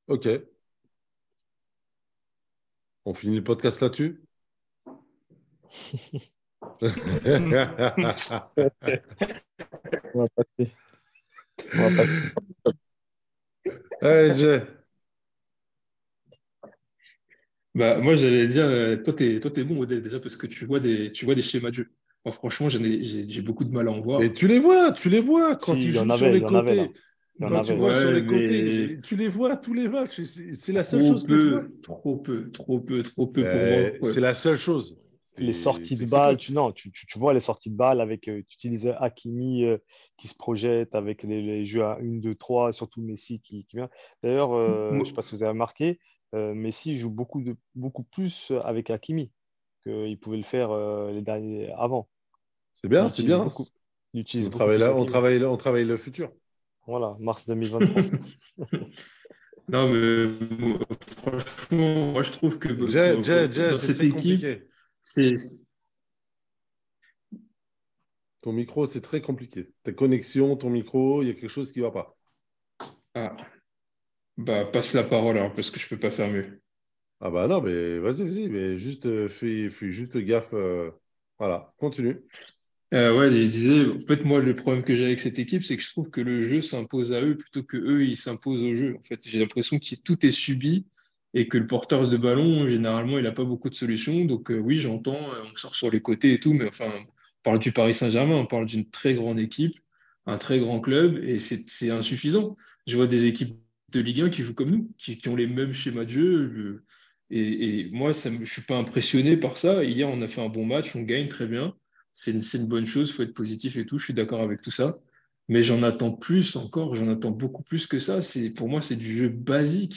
Speaker 1: Ok. On finit le podcast là-dessus?
Speaker 5: On va passer. On va passer.
Speaker 1: Allez, Jay.
Speaker 4: Bah, moi, j'allais dire, euh, toi, t'es, toi, t'es bon, Odès, déjà, parce que tu vois des, tu vois des schémas de jeu. Moi, franchement, j'en ai- j'ai j'ai beaucoup de mal à en voir.
Speaker 1: Mais tu les vois, tu les vois quand
Speaker 3: Si,
Speaker 1: ils
Speaker 3: il y en
Speaker 1: jouent sur
Speaker 3: avait,
Speaker 1: les
Speaker 3: il y en avait, là.
Speaker 1: côtés.
Speaker 3: Il y en
Speaker 1: Quand tu
Speaker 3: avait.
Speaker 1: vois sur
Speaker 4: Ouais,
Speaker 1: les côtés,
Speaker 4: mais-
Speaker 1: tu les vois tous les matchs. C'est c'est la seule
Speaker 4: Trop
Speaker 1: chose que je vois.
Speaker 4: peu, trop peu, trop peu, trop peu pour moi. Ouais.
Speaker 1: C'est la seule chose.
Speaker 3: Les
Speaker 1: C'est-
Speaker 3: sorties de
Speaker 1: c'est
Speaker 3: balles, tu, non, tu, tu, tu vois les sorties de balles avec, euh, tu utilises Hakimi euh, qui se projette avec les, les jeux à 1, 2, 3, surtout Messi qui, qui vient. D'ailleurs, euh, je ne sais pas si vous avez remarqué, euh, Messi joue beaucoup, de, beaucoup plus avec Hakimi qu'il pouvait le faire euh, les derniers avant.
Speaker 1: C'est bien, c'est bien.
Speaker 3: beaucoup-
Speaker 1: On travaille, là, on, travaille, là- on travaille le futur.
Speaker 3: Voilà, mars 2023. <laughs>
Speaker 4: Non, mais moi, franchement, moi, je trouve que
Speaker 1: Jay,
Speaker 4: dans-
Speaker 1: Jay,
Speaker 4: dans cette équipe,
Speaker 1: compliqué.
Speaker 4: c'est
Speaker 1: Ton micro, c'est très compliqué. Ta connexion, ton micro, il y a quelque chose qui ne va pas.
Speaker 4: ah, bah, passe la parole alors, parce que je peux pas faire mieux.
Speaker 1: Ah bah non, mais vas-y, vas-y, mais juste euh, fais, fais juste gaffe. euh, Voilà, continue.
Speaker 4: Euh, ouais, je disais, en fait, moi, le problème que j'ai avec cette équipe, c'est que je trouve que le jeu s'impose à eux plutôt que eux, ils s'imposent au jeu. En fait, j'ai l'impression que tout est subi et que le porteur de ballon, généralement, il n'a pas beaucoup de solutions. Donc, oui, j'entends, on sort sur les côtés et tout, mais enfin, on parle du Paris Saint-Germain, on parle d'une très grande équipe, un très grand club, et c'est insuffisant. Je vois des équipes de Ligue 1 qui jouent comme nous, qui, qui ont les mêmes schémas de jeu. le- et, et moi, ça je suis pas impressionné par ça. Hier, on a fait un bon match, on gagne très bien. C'est une, une bonne chose, il faut être positif et tout, je suis d'accord avec tout ça. Mais j'en attends plus encore, j'en attends beaucoup plus que ça. C'est, pour moi, c'est du jeu basique.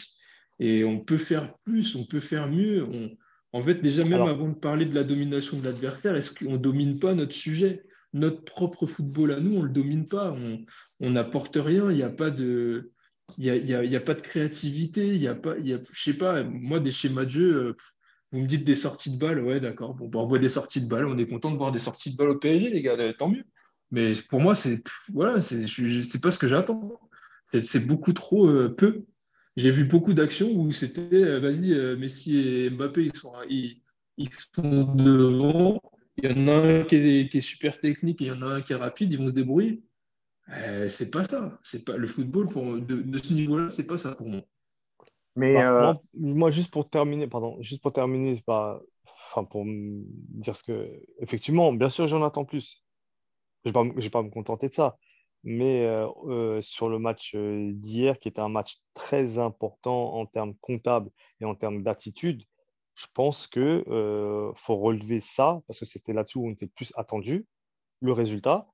Speaker 4: Et on peut faire plus, on peut faire mieux. On- en fait, déjà, même
Speaker 3: Alors-
Speaker 4: avant de parler de la domination de l'adversaire, est-ce qu'on ne domine pas notre sujet? Notre propre football à nous, on ne le domine pas. On n'apporte rien, il n'y a pas de. Il y a, pas de créativité, il y a pas, je sais pas, moi, des schémas de jeu, euh, vous me dites des sorties de balles, ouais, d'accord, bon, bah, on voit des sorties de balles, on est content de voir des sorties de balles au PSG, les gars, tant mieux. Mais pour moi, c'est voilà, pas ce que j'attends. C'est beaucoup trop euh, peu. J'ai vu beaucoup d'actions où c'était, euh, vas-y, Messi et Mbappé, ils sont, ils sont devant. Il y en a un qui est, qui est super technique et il y en a un qui est rapide, ils vont se débrouiller. Euh, c'est pas ça. C'est pas le football pour, de, de ce niveau-là, c'est pas ça pour moi.
Speaker 5: Mais
Speaker 3: Bah,
Speaker 5: euh,
Speaker 3: moi, moi, juste pour terminer, pardon, juste pour terminer, pas, enfin, pour me dire ce que, effectivement, bien sûr, j'en attends plus. Je vais pas, me- je vais pas me contenter de ça. Mais euh, euh, sur le match d'hier, qui était un match très important en termes comptables et en termes d'attitude, je pense que euh, faut relever ça parce que c'était là-dessus où on était le plus attendu, le résultat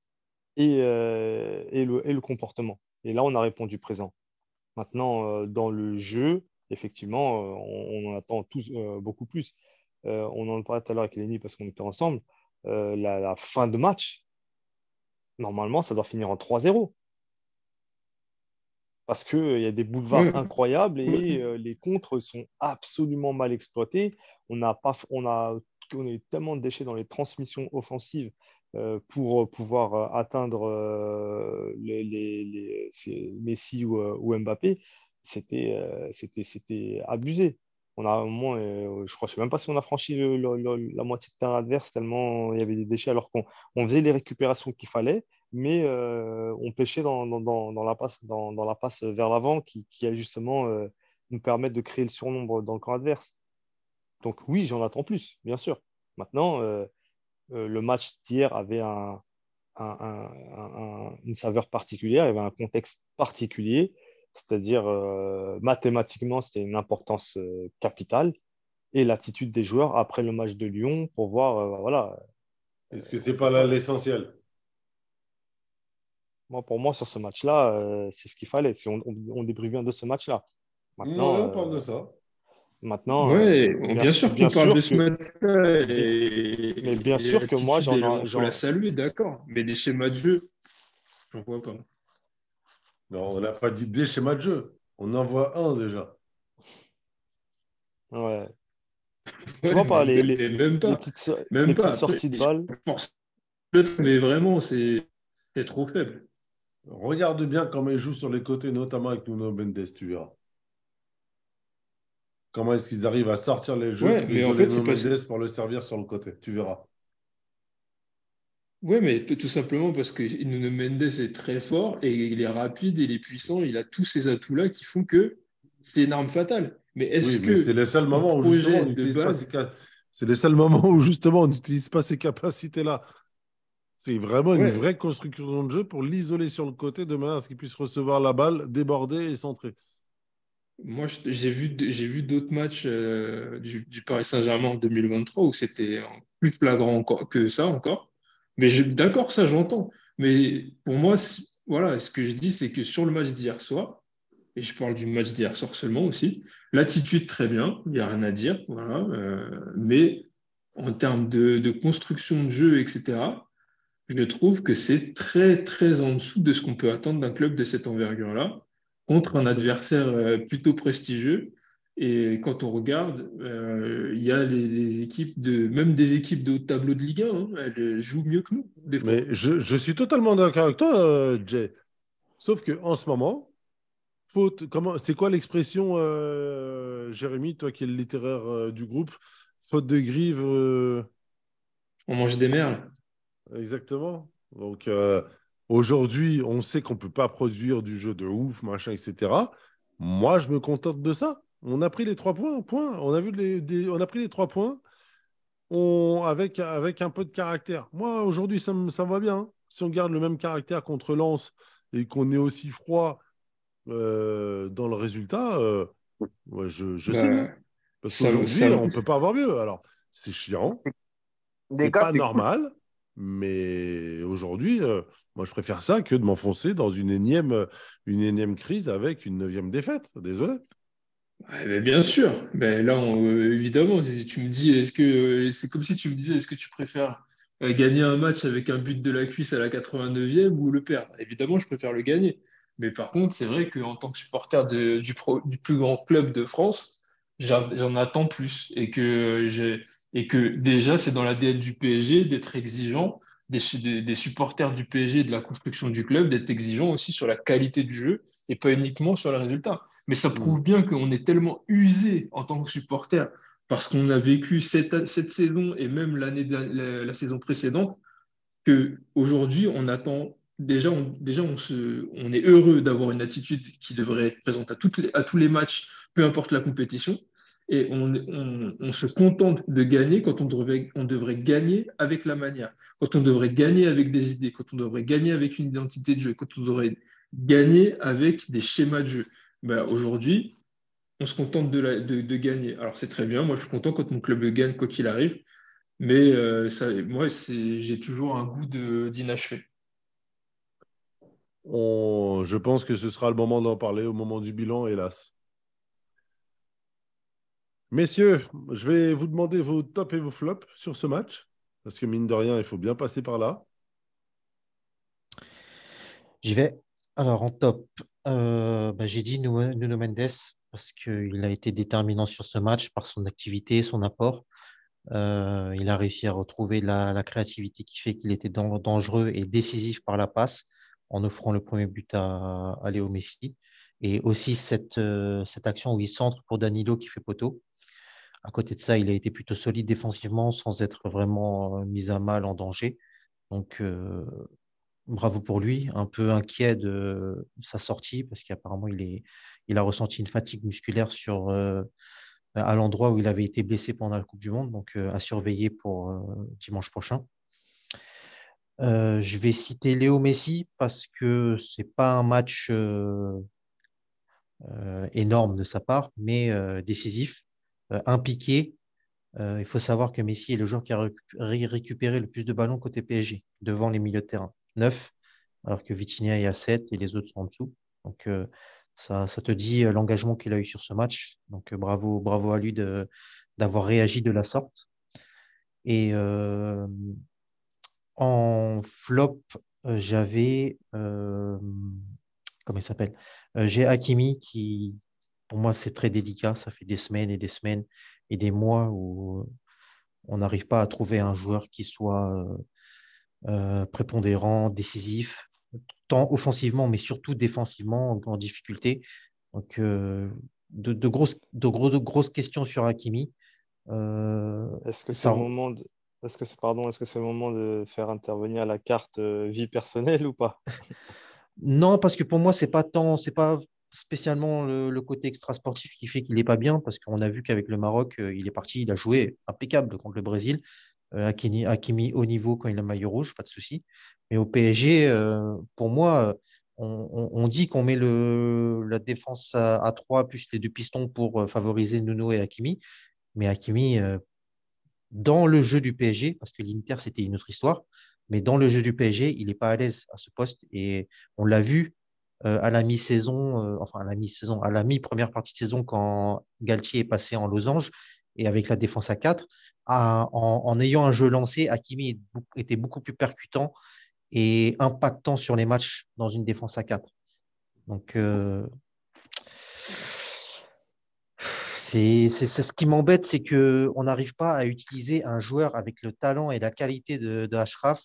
Speaker 3: et, euh, et le, et le comportement. Et là, on a répondu présent. Maintenant, euh, dans le jeu, effectivement, euh, on, on en attend tous beaucoup plus. On en parlait tout à l'heure avec Lenny parce qu'on était ensemble. La, la fin de match, normalement, ça doit finir en 3-0. Parce qu'il y a des boulevards
Speaker 4: Ouais.
Speaker 3: incroyables et euh, les contres sont absolument mal exploités. On a, pas, on a, on a eu tellement de déchets dans les transmissions offensives pour pouvoir euh, atteindre euh, les, Messi ou, euh, Mbappé. C'était euh, abusé. On a moment, euh, je crois, je sais même pas si on a franchi la moitié de terrain adverse tellement il y avait des déchets alors qu'on on faisait les récupérations qu'il fallait, mais euh, on pêchait dans, dans, dans, la passe, dans, la passe vers l'avant qui, qui justement euh, nous permettre de créer le surnombre dans le camp adverse. Donc oui, j'en attends plus, bien sûr. Maintenant, euh, euh, le match d'hier avait un, un- un- un- un- une saveur particulière, il y avait un contexte particulier, c'est-à-dire euh, mathématiquement, c'était une importance euh, capitale, et l'attitude des joueurs après le match de Lyon pour voir, voilà,
Speaker 1: Est-ce que c'est pas là l'essentiel?
Speaker 3: Moi, pour moi, sur ce match-là, c'est ce qu'il fallait. Si on, on, on débriefe bien de ce match-là. Maintenant,
Speaker 1: Ouais, on parle de ça.
Speaker 3: Maintenant
Speaker 4: Ouais,
Speaker 3: euh,
Speaker 4: bien,
Speaker 3: bien
Speaker 4: sûr qu'on parle
Speaker 3: sûr
Speaker 4: de ce
Speaker 3: que-
Speaker 4: match-là. Et,
Speaker 3: mais bien
Speaker 4: et
Speaker 3: sûr que moi, j'en ai-
Speaker 4: faut
Speaker 3: j'en-
Speaker 4: la saluer, d'accord. Mais des schémas de jeu, j'en vois pas.
Speaker 1: Non, on n'a pas dit des schémas de jeu. On en voit un déjà.
Speaker 3: ouais. <laughs>
Speaker 4: Ouais,
Speaker 3: vois pas, les- les-
Speaker 4: même
Speaker 3: les
Speaker 4: pas.
Speaker 3: petites,
Speaker 4: Même
Speaker 3: les
Speaker 4: pas.
Speaker 3: petites sorties de balles.
Speaker 4: je pense- Mais vraiment, c'est c'est trop faible.
Speaker 1: Regarde bien comment ils jouent sur les côtés, notamment avec Nuno Mendes, tu verras. Comment est-ce qu'ils arrivent à sortir les jeux
Speaker 4: Ouais, mais en fait,
Speaker 1: Mendes pour le servir sur le côté Tu verras.
Speaker 4: Ouais, mais tout simplement parce que Nuno Mendes est très fort et il est rapide, il est puissant, il a tous ces atouts-là qui font que c'est une arme fatale. Mais est-ce que
Speaker 1: c'est les seuls moments où justement on n'utilise pas ces c'est les seuls moments où justement on n'utilise pas ces capacités-là. C'est vraiment une vraie construction de jeu pour l'isoler sur le côté de manière à ce qu'il puisse recevoir la balle, déborder et centrer.
Speaker 4: Moi, j'ai vu, j'ai vu d'autres matchs euh, du, Paris Saint-Germain en 2023 où c'était plus flagrant que ça encore. Mais d'accord, ça j'entends. Mais pour moi, voilà, ce que je dis, c'est que sur le match d'hier soir, et je parle du match d'hier soir seulement aussi, l'attitude très bien, il n'y a rien à dire, voilà, euh, mais en termes de, construction de jeu, etc., je trouve que c'est très, très en dessous de ce qu'on peut attendre d'un club de cette envergure-là, contre un adversaire euh, plutôt prestigieux. Et quand on regarde, euh, il y a les, équipes de, même des équipes de haut tableau de Ligue 1, hein, elles jouent mieux que nous.
Speaker 1: Mais je, je, suis totalement d'accord avec toi, euh, Jay. Sauf qu'en ce moment, faute, comment, c'est quoi l'expression, Jérémy, toi qui es le littéraire du groupe, faute de grive.
Speaker 4: On mange des merles.
Speaker 1: Exactement. Donc aujourd'hui, on sait qu'on ne peut pas produire du jeu de ouf, machin, etc. Moi, je me contente de ça. On a pris les trois points, point. On a, vu les, on a pris les trois points on, avec, avec un peu de caractère. Moi, aujourd'hui, ça, ça me va bien. Hein. Si on garde le même caractère contre Lens et qu'on est aussi froid euh, dans le résultat, euh, je, je sais. Parce qu'aujourd'hui, on ne peut pas avoir mieux. Alors, c'est chiant. C'est pas normal. Mais aujourd'hui, euh, moi, je préfère ça que de m'enfoncer dans une énième, une énième crise avec une neuvième défaite. Désolé.
Speaker 4: bien sûr. Mais là, euh, évidemment, tu me dis, est-ce que euh, c'est comme si tu me disais, est-ce que tu préfères gagner un match avec un but de la cuisse à la 89e ou le perdre? Évidemment, je préfère le gagner. Mais par contre, c'est vrai qu'en tant que supporter du, du, plus grand club de France, j'en attends plus et que j'ai et que déjà, c'est dans l'ADN du PSG d'être exigeant, des, des, supporters du PSG, de la construction du club, d'être exigeant aussi sur la qualité du jeu et pas uniquement sur les résultats. Mais ça prouve mm. bien qu'on est tellement usé en tant que supporter parce qu'on a vécu cette, cette saison et même l'année la, la, saison précédente qu'aujourd'hui, on attend déjà, on, déjà on, se, on est heureux d'avoir une attitude qui devrait être présente à, toutes les, à tous les matchs, peu importe la compétition et on, se contente de gagner quand on devrait, gagner avec la manière, quand on devrait gagner avec des idées, quand on devrait gagner avec une identité de jeu, quand on devrait gagner avec des schémas de jeu. Ben, aujourd'hui, on se contente de, gagner. Alors c'est très bien, moi je suis content quand mon club gagne, quoi qu'il arrive, mais euh, moi j'ai toujours un goût d'inachevé.
Speaker 1: Je pense que ce sera le moment d'en parler au moment du bilan, hélas. Messieurs, je vais vous demander vos tops et vos flops sur ce match, parce que mine de rien, il faut bien passer par là.
Speaker 2: J'y vais. Alors, en top, euh, bah, j'ai dit Nuno Mendes, parce qu'il a été déterminant sur ce match par son activité, son apport. Euh, il a réussi à retrouver la, créativité qui fait qu'il était dangereux et décisif par la passe en offrant le premier but à, Léo Messi. Et aussi euh, cette action où il centre pour Danilo qui fait poteau. À côté de ça, il a été plutôt solide défensivement sans être vraiment euh, mis à mal en danger. Donc, euh, bravo pour lui. Un peu inquiet de sa sortie parce qu'apparemment, il, a ressenti une fatigue musculaire euh, à l'endroit où il avait été blessé pendant la Coupe du Monde. Donc, à surveiller pour dimanche prochain. je vais citer Léo Messi parce que ce n'est pas un match énorme de sa part, mais décisif. Euh, impliqué. Euh, il faut savoir que Messi est le joueur qui a récupéré le plus de ballons côté PSG, devant les milieux de terrain. 9, alors que Vitinha est à 7 et les autres sont en dessous. Donc, euh, ça, ça, te dit l'engagement qu'il a eu sur ce match. Donc, bravo, bravo à lui d'avoir réagi de la sorte. Et en flop, j'avais. comment il s'appelle? J'ai Hakimi qui, pour moi, c'est très délicat. Ça fait des semaines et des semaines et des mois où on n'arrive pas à trouver un joueur qui soit euh, euh, prépondérant, décisif, tant offensivement, mais surtout défensivement en, difficulté. Donc, euh, de, grosses, de, gros, de grosses questions sur Hakimi.
Speaker 3: Est-ce que c'est moment de... Est-ce que c'est pardon, est-ce que c'est le moment de faire intervenir la carte euh, vie personnelle ou pas? <laughs>
Speaker 2: Non, parce que pour moi, c'est pas tant, c'est pas spécialement le, côté extra-sportif qui fait qu'il n'est pas bien, parce qu'on a vu qu'avec le Maroc, euh, il est parti, il a joué impeccable contre le Brésil. Euh, Hakimi, au niveau quand il a maillot rouge, pas de souci. Mais au PSG, euh, pour moi, on, dit qu'on met le, la défense à, 3 plus les deux pistons pour favoriser Nuno et Hakimi. Mais Hakimi, dans le jeu du PSG, parce que l'Inter, c'était une autre histoire, mais dans le jeu du PSG, il n'est pas à l'aise à ce poste. Et on l'a vu à la mi-saison, euh, enfin à la mi-saison, à la mi-première partie de saison quand Galtier est passé en losange et avec la défense à 4, en, ayant un jeu lancé, Hakimi était beaucoup plus percutant et impactant sur les matchs dans une défense à 4. Donc, euh, c'est ce qui m'embête, c'est qu'on n'arrive pas à utiliser un joueur avec le talent et la qualité de, de Ashraf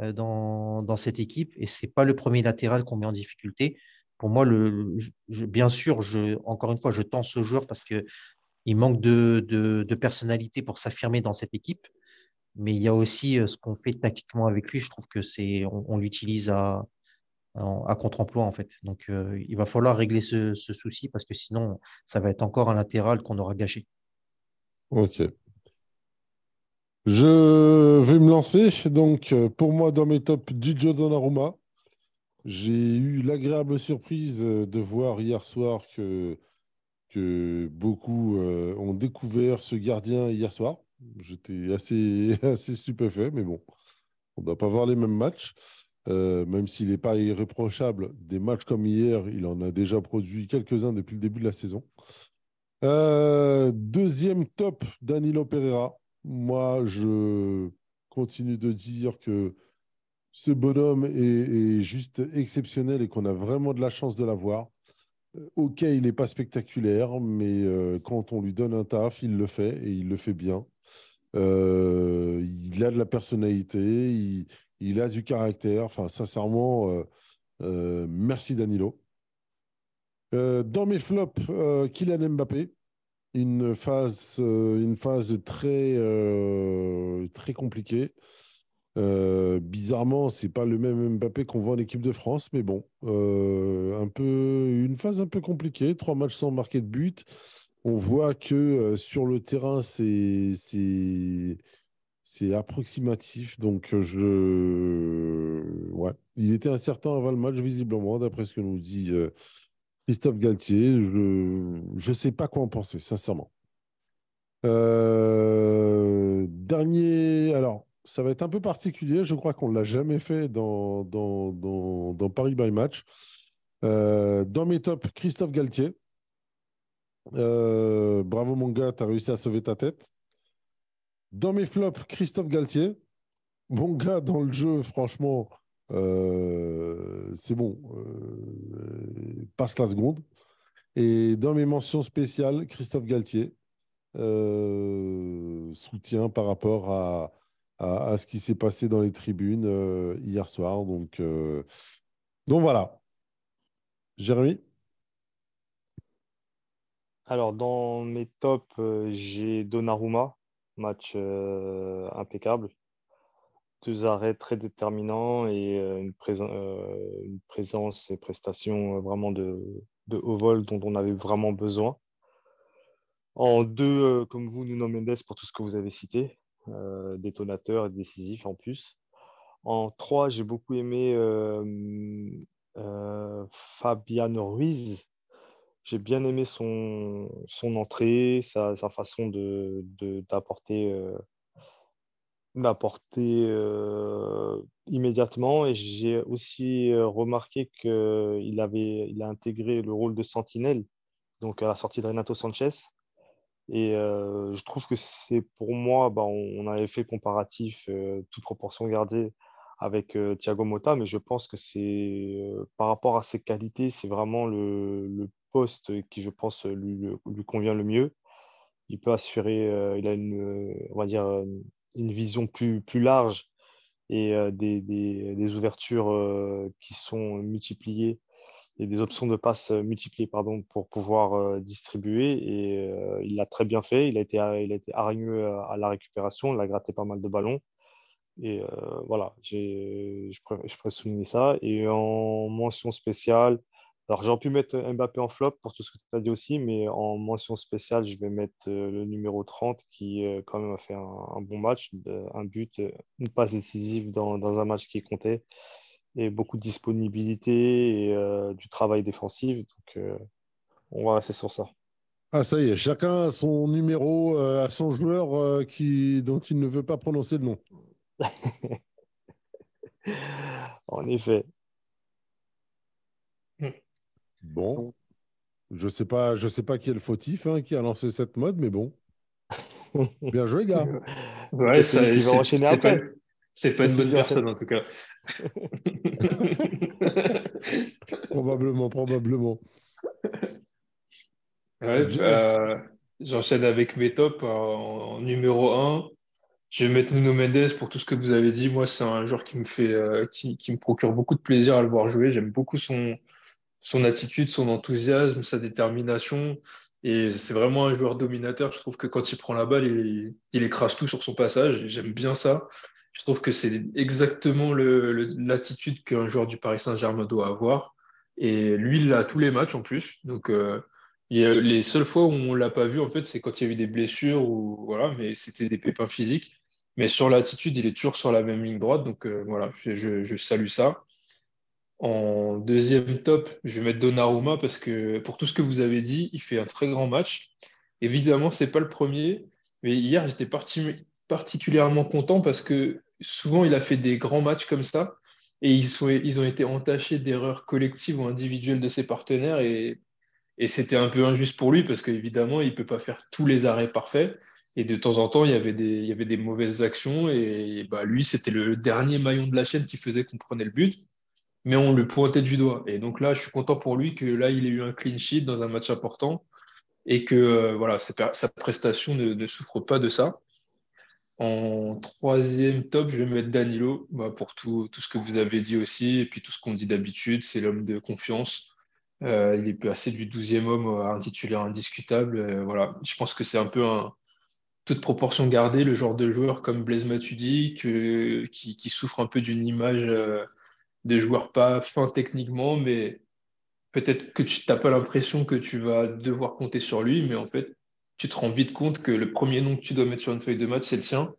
Speaker 2: euh, dans, cette équipe et ce n'est pas le premier latéral qu'on met en difficulté. Pour moi, le, bien sûr, je, encore une fois, je tends ce joueur parce qu'il manque de, de, personnalité pour s'affirmer dans cette équipe. Mais il y a aussi euh, ce qu'on fait tactiquement avec lui. Je trouve que c'est on, l'utilise à, à contre-emploi en fait. Donc euh, il va falloir régler ce, ce, souci parce que sinon ça va être encore un latéral qu'on aura gâché.
Speaker 1: Ok. Je vais me lancer. Donc, euh, pour moi, dans mes tops, Gigio Donnarumma. J'ai eu l'agréable surprise euh, de voir hier soir que, beaucoup euh, ont découvert ce gardien hier soir. J'étais assez, <laughs> assez stupéfait, mais bon, on ne doit pas voir les mêmes matchs. même s'il n'est pas irréprochable, des matchs comme hier, il en a déjà produit quelques-uns depuis le début de la saison. deuxième top, Danilo Pereira. Moi, je continue de dire que ce bonhomme est, juste exceptionnel et qu'on a vraiment de la chance de l'avoir. Euh, ok, il n'est pas spectaculaire, mais euh, quand on lui donne un taf, il le fait et il le fait bien. Euh, il a de la personnalité, il, a du caractère. Enfin, sincèrement, merci Danilo. dans mes flops, Kylian Mbappé une phase, euh, une phase très, euh, très compliquée. Euh, bizarrement, c'est pas le même Mbappé qu'on voit en équipe de France, mais bon, un peu, une phase un peu compliquée. Trois matchs sans marquer de but. On voit que sur le terrain, c'est, c'est, approximatif. Donc, je, ouais, il était incertain avant le match, visiblement, d'après ce que nous dit Christophe Galtier, je ne sais pas quoi en penser, sincèrement. Euh, dernier, alors, ça va être un peu particulier, je crois qu'on ne l'a jamais fait dans, Paris by Match. Euh, dans mes tops, Christophe Galtier. Euh, bravo mon gars, tu as réussi à sauver ta tête. Dans mes flops, Christophe Galtier. Mon gars, dans le jeu, franchement, c'est bon, euh, passe la seconde. Et dans mes mentions spéciales, Christophe Galtier, euh, soutien par rapport à, à, ce qui s'est passé dans les tribunes hier soir. Donc, donc voilà. Jérémy?
Speaker 3: Alors, dans mes tops, j'ai Donnarumma, match impeccable deux arrêts très déterminants et euh, une, euh, une présence et prestations euh, vraiment de, haut vol dont on avait vraiment besoin. En deux, comme vous, Nuno Mendes pour tout ce que vous avez cité, détonateur et décisif en plus. En trois, j'ai beaucoup aimé Fabian Ruiz. J'ai bien aimé son, son entrée, sa, façon d'apporter de, m'apporter euh, immédiatement. Et j'ai aussi euh, remarqué qu'il avait, il a intégré le rôle de sentinelle, donc à la sortie de Renato Sanchez. Et euh, je trouve que c'est pour moi, bah, on, avait fait comparatif, toute proportion gardée, avec Thiago Motta, mais je pense que c'est par rapport à ses qualités, c'est vraiment le, le, poste qui, je pense, lui, lui, convient le mieux. Il peut assurer, il a une, on va dire, une vision plus, plus large et euh, des, des, ouvertures euh, qui sont multipliées et des options de passe multipliées pardon, pour pouvoir distribuer. Et il l'a très bien fait. Il a été, il a été hargneux à, la récupération. Il a gratté pas mal de ballons. Et voilà, je pourrais, je pourrais souligner ça. Et en mention spéciale, alors, j'aurais pu mettre Mbappé en flop pour tout ce que tu as dit aussi, mais en mention spéciale, je vais mettre euh, le numéro 30 qui, euh, quand même, a fait un, bon match, un but, euh, une passe décisive dans, dans, un match qui comptait, et beaucoup de disponibilité et du travail défensif. Donc, on va rester sur ça.
Speaker 1: Ah, ça y est, chacun a son numéro, à son joueur qui, dont il ne veut pas prononcer le nom. <laughs>
Speaker 3: en effet.
Speaker 1: Bon. Je sais pas, je sais pas qui est le fautif hein, qui a lancé cette mode, mais bon. <laughs> Bien joué, gars.
Speaker 4: ouais, ça, c'est pas, c'est pas une bonne personne en tout cas. <laughs>
Speaker 1: probablement, probablement.
Speaker 4: Ouais, bah, J'enchaîne avec mes tops en, numéro 1. Je vais mettre Nuno Mendes pour tout ce que vous avez dit. Moi, c'est un joueur qui me fait, euh, qui, qui, me procure beaucoup de plaisir à le voir jouer. J'aime beaucoup son, son attitude, son enthousiasme, sa détermination. Et c'est vraiment un joueur dominateur. Je trouve que quand il prend la balle, il, écrase tout sur son passage. J'aime bien ça. Je trouve que c'est exactement l'attitude qu'un joueur du Paris Saint-Germain doit avoir. Et lui, il l'a tous les matchs en plus. Donc, euh, les seules fois où on ne l'a pas vu, en fait, c'est quand il y a eu des blessures ou voilà, mais c'était des pépins physiques. Mais sur l'attitude, il est toujours sur la même ligne droite. Donc, euh, voilà, je salue ça. En deuxième top, je vais mettre Donnarumma parce que pour tout ce que vous avez dit, il fait un très grand match. Évidemment, ce n'est pas le premier, mais hier, j'étais particulièrement content parce que souvent, il a fait des grands matchs comme ça et ils, ont été entachés d'erreurs collectives ou individuelles de ses partenaires et, c'était un peu injuste pour lui parce qu'évidemment, il ne peut pas faire tous les arrêts parfaits. Et de temps en temps, il y avait des, il y avait des mauvaises actions. Et bah, lui, c'était le dernier maillon de la chaîne qui faisait qu'on prenait le but mais on le pointait du doigt. Et donc là, je suis content pour lui que là, il ait eu un clean sheet dans un match important et que euh, voilà, sa, prestation ne, souffre pas de ça. En troisième top, je vais mettre Danilo bah, pour tout, ce que vous avez dit aussi et puis tout ce qu'on dit d'habitude. C'est l'homme de confiance. Euh, il est passé du 12e homme à un titulaire indiscutable. Euh, voilà, je pense que c'est un peu toute proportion gardée, le genre de joueur comme Blaise Matuidi qui, qui, souffre un peu d'une image des joueurs pas fins techniquement, mais peut-être que tu n'as pas l'impression que tu vas devoir compter sur lui, mais en fait, tu te rends vite compte que le premier nom que tu dois mettre sur une feuille de match, c'est le sien.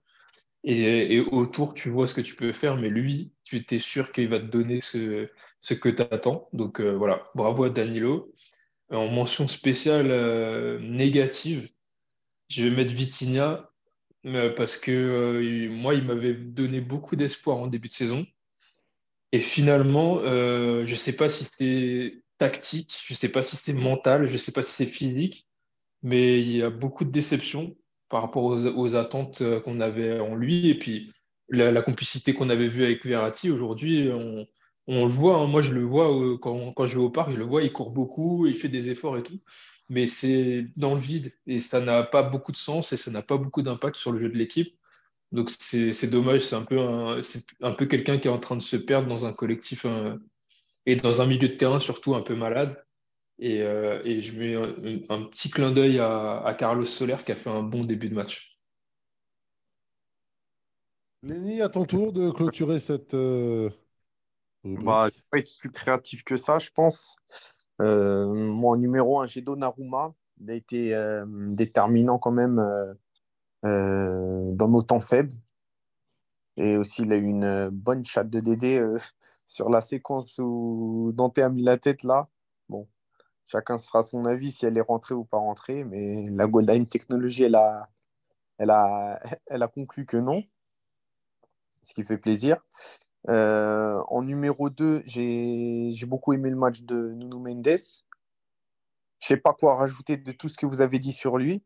Speaker 4: Et, autour, tu vois ce que tu peux faire, mais lui, tu étais sûr qu'il va te donner ce, ce que tu attends. Donc euh, voilà, bravo à Danilo. En mention spéciale euh, négative, je vais mettre Vitinha euh, parce que moi, il m'avait donné beaucoup d'espoir en début de saison. Et finalement, euh, je ne sais pas si c'est tactique, je ne sais pas si c'est mental, je ne sais pas si c'est physique, mais il y a beaucoup de déceptions par rapport aux, attentes euh, qu'on avait en lui. Et puis, la, complicité qu'on avait vue avec Verratti, aujourd'hui, on, le voit. Hein. moi, je le vois euh, quand, quand, je vais au parc, je le vois, il court beaucoup, il fait des efforts et tout. Mais c'est dans le vide et ça n'a pas beaucoup de sens et ça n'a pas beaucoup d'impact sur le jeu de l'équipe. Donc c'est dommage, c'est un peu, un, un peu quelqu'un qui est en train de se perdre dans un collectif euh, et dans un milieu de terrain surtout un peu malade. Et, euh, et je mets un, petit clin d'œil à, Carlos Soler qui a fait un bon début de match.
Speaker 1: Lenny, à ton tour de clôturer cette. Euh,
Speaker 5: bah, je pas être plus créatif que ça, je pense. mon numéro 1, j'ai Donnarumma. Il a été déterminant quand même euh, dans nos temps faibles. Et aussi, il a eu une bonne chatte de Dédé euh, <laughs> sur la séquence où Dante a mis la tête là. Bon, chacun se fera son avis si elle est rentrée ou pas rentrée, mais la Goldline Technology, elle a, elle a, <laughs> elle a conclu que non, ce qui fait plaisir. Euh, en numéro 2, j'ai beaucoup aimé le match de Nuno Mendes. Je ne sais pas quoi rajouter de tout ce que vous avez dit sur lui.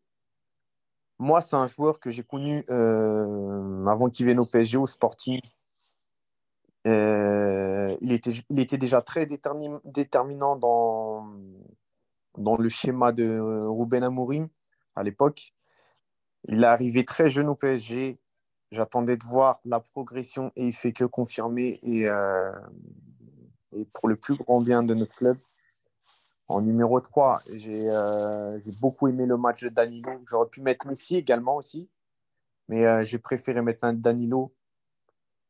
Speaker 5: Moi, c'est un joueur que j'ai connu euh, avant qu'il vienne au PSG, au Sporting. Euh, il, était, déjà très déterminant dans, dans le schéma de Ruben Amorim à l'époque. Il est arrivé très jeune au PSG. J'attendais de voir la progression et il fait que confirmer. Et, euh, et pour le plus grand bien de notre club, En numéro 3, j'ai euh, j'ai beaucoup aimé le match de Danilo. J'aurais pu mettre Messi également aussi, mais euh, j'ai préféré mettre un Danilo.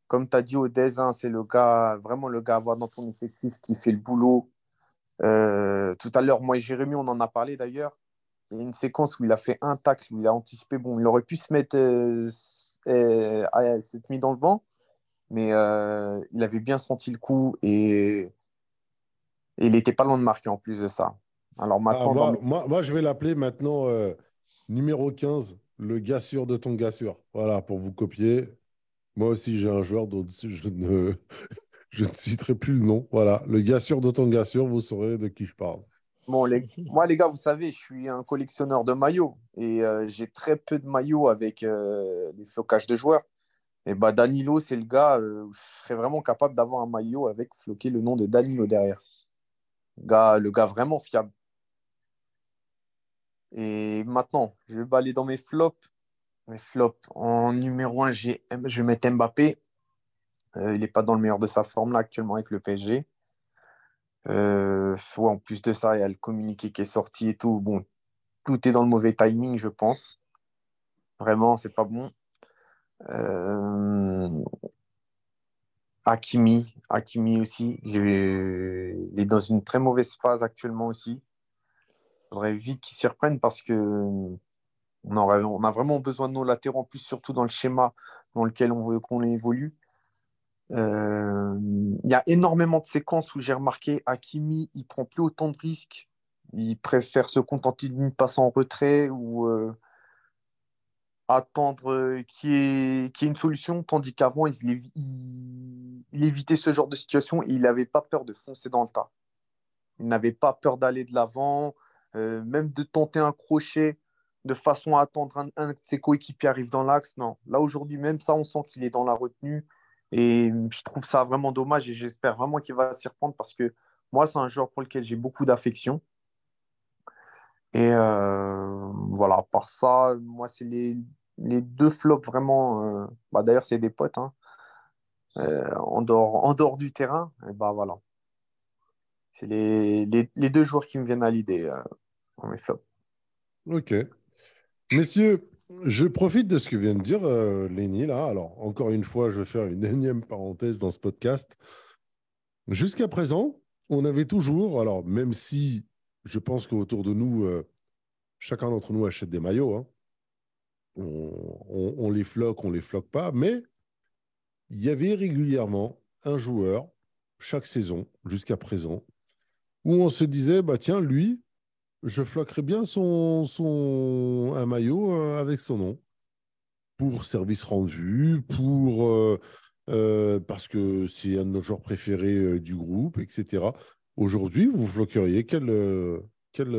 Speaker 5: Comme tu as dit, Odez, hein, c'est le gars, vraiment le gars à avoir dans ton effectif qui fait le boulot. Euh, tout à l'heure, moi et Jérémy, on en a parlé d'ailleurs. Il y a une séquence où il a fait un tacle, où il a anticipé. Bon, il aurait pu se mettre, euh, euh, à- s'être mis dans le banc, mais il avait bien senti le coup et, et il n'était pas loin de marquer en plus de ça. Alors
Speaker 1: Ah,
Speaker 5: maintenant,
Speaker 1: moi, je vais l'appeler maintenant euh, numéro 15, le gars sûr de ton gars sûr. Voilà, pour vous copier. Moi aussi, j'ai un joueur dont je <laughs> ne, je ne citerai plus le nom. Voilà, le gars sûr de ton gars sûr, vous saurez de qui je parle.
Speaker 5: Bon, les... moi, les gars, vous savez, je suis un collectionneur de maillots et euh, j'ai très peu de maillots avec euh, des flocages de joueurs. Et bah, Danilo, c'est le gars, euh, je serais vraiment capable d'avoir un maillot avec floqué le nom de Danilo derrière. Gars, le gars vraiment fiable. Et maintenant, je vais aller dans mes flops. Mes flops. En numéro 1, je vais mettre Mbappé. Euh, il n'est pas dans le meilleur de sa forme là actuellement avec le PSG. Euh, en plus de ça, il y a le communiqué qui est sorti et tout. Bon, tout est dans le mauvais timing, je pense. Vraiment, c'est pas bon. Euh... Hakimi, Hakimi aussi. Il est dans une très mauvaise phase actuellement aussi. Il faudrait vite qu'il s'y reprenne parce que on a vraiment besoin de nos latéraux, en plus, surtout dans le schéma dans lequel on veut qu'on évolue. Euh, Il y a énormément de séquences où j'ai remarqué Hakimi, il prend plus autant de risques. Il préfère se contenter d'une passe en retrait ou euh, attendre qu'il y, ait- ait une solution, tandis qu'avant, il, il- évitait ce genre de situation et il n'avait pas peur de foncer dans le tas. Il n'avait pas peur d'aller de l'avant, même de tenter un crochet de façon à attendre un, de ses coéquipiers arrive dans l'axe. Non, là aujourd'hui, même ça, on sent qu'il est dans la retenue. Et je trouve ça vraiment dommage et j'espère vraiment qu'il va s'y reprendre parce que moi, c'est un joueur pour lequel j'ai beaucoup d'affection. Et euh, voilà, à part ça, moi, c'est les, les deux flops vraiment. euh, bah, D'ailleurs, c'est des potes. hein. Euh, en, dehors, en du terrain, bah voilà. C'est les, deux joueurs qui me viennent à l'idée euh, dans mes flops.
Speaker 1: Ok. Messieurs, je profite de ce que vient de dire euh, Lenny là. Alors, encore une fois, je vais faire une <laughs> énième parenthèse dans ce podcast. Jusqu'à présent, on avait toujours, alors même si je pense qu'autour de nous, chacun d'entre nous achète des maillots, hein. On, les floque, on les floque pas, mais il y avait régulièrement un joueur chaque saison jusqu'à présent où on se disait, bah tiens, lui, je floquerais bien son, son, un maillot euh, avec son nom pour service rendu, pour, euh, euh, parce que c'est un de nos joueurs préférés du groupe, etc. Aujourd'hui, vous floqueriez quel, quel,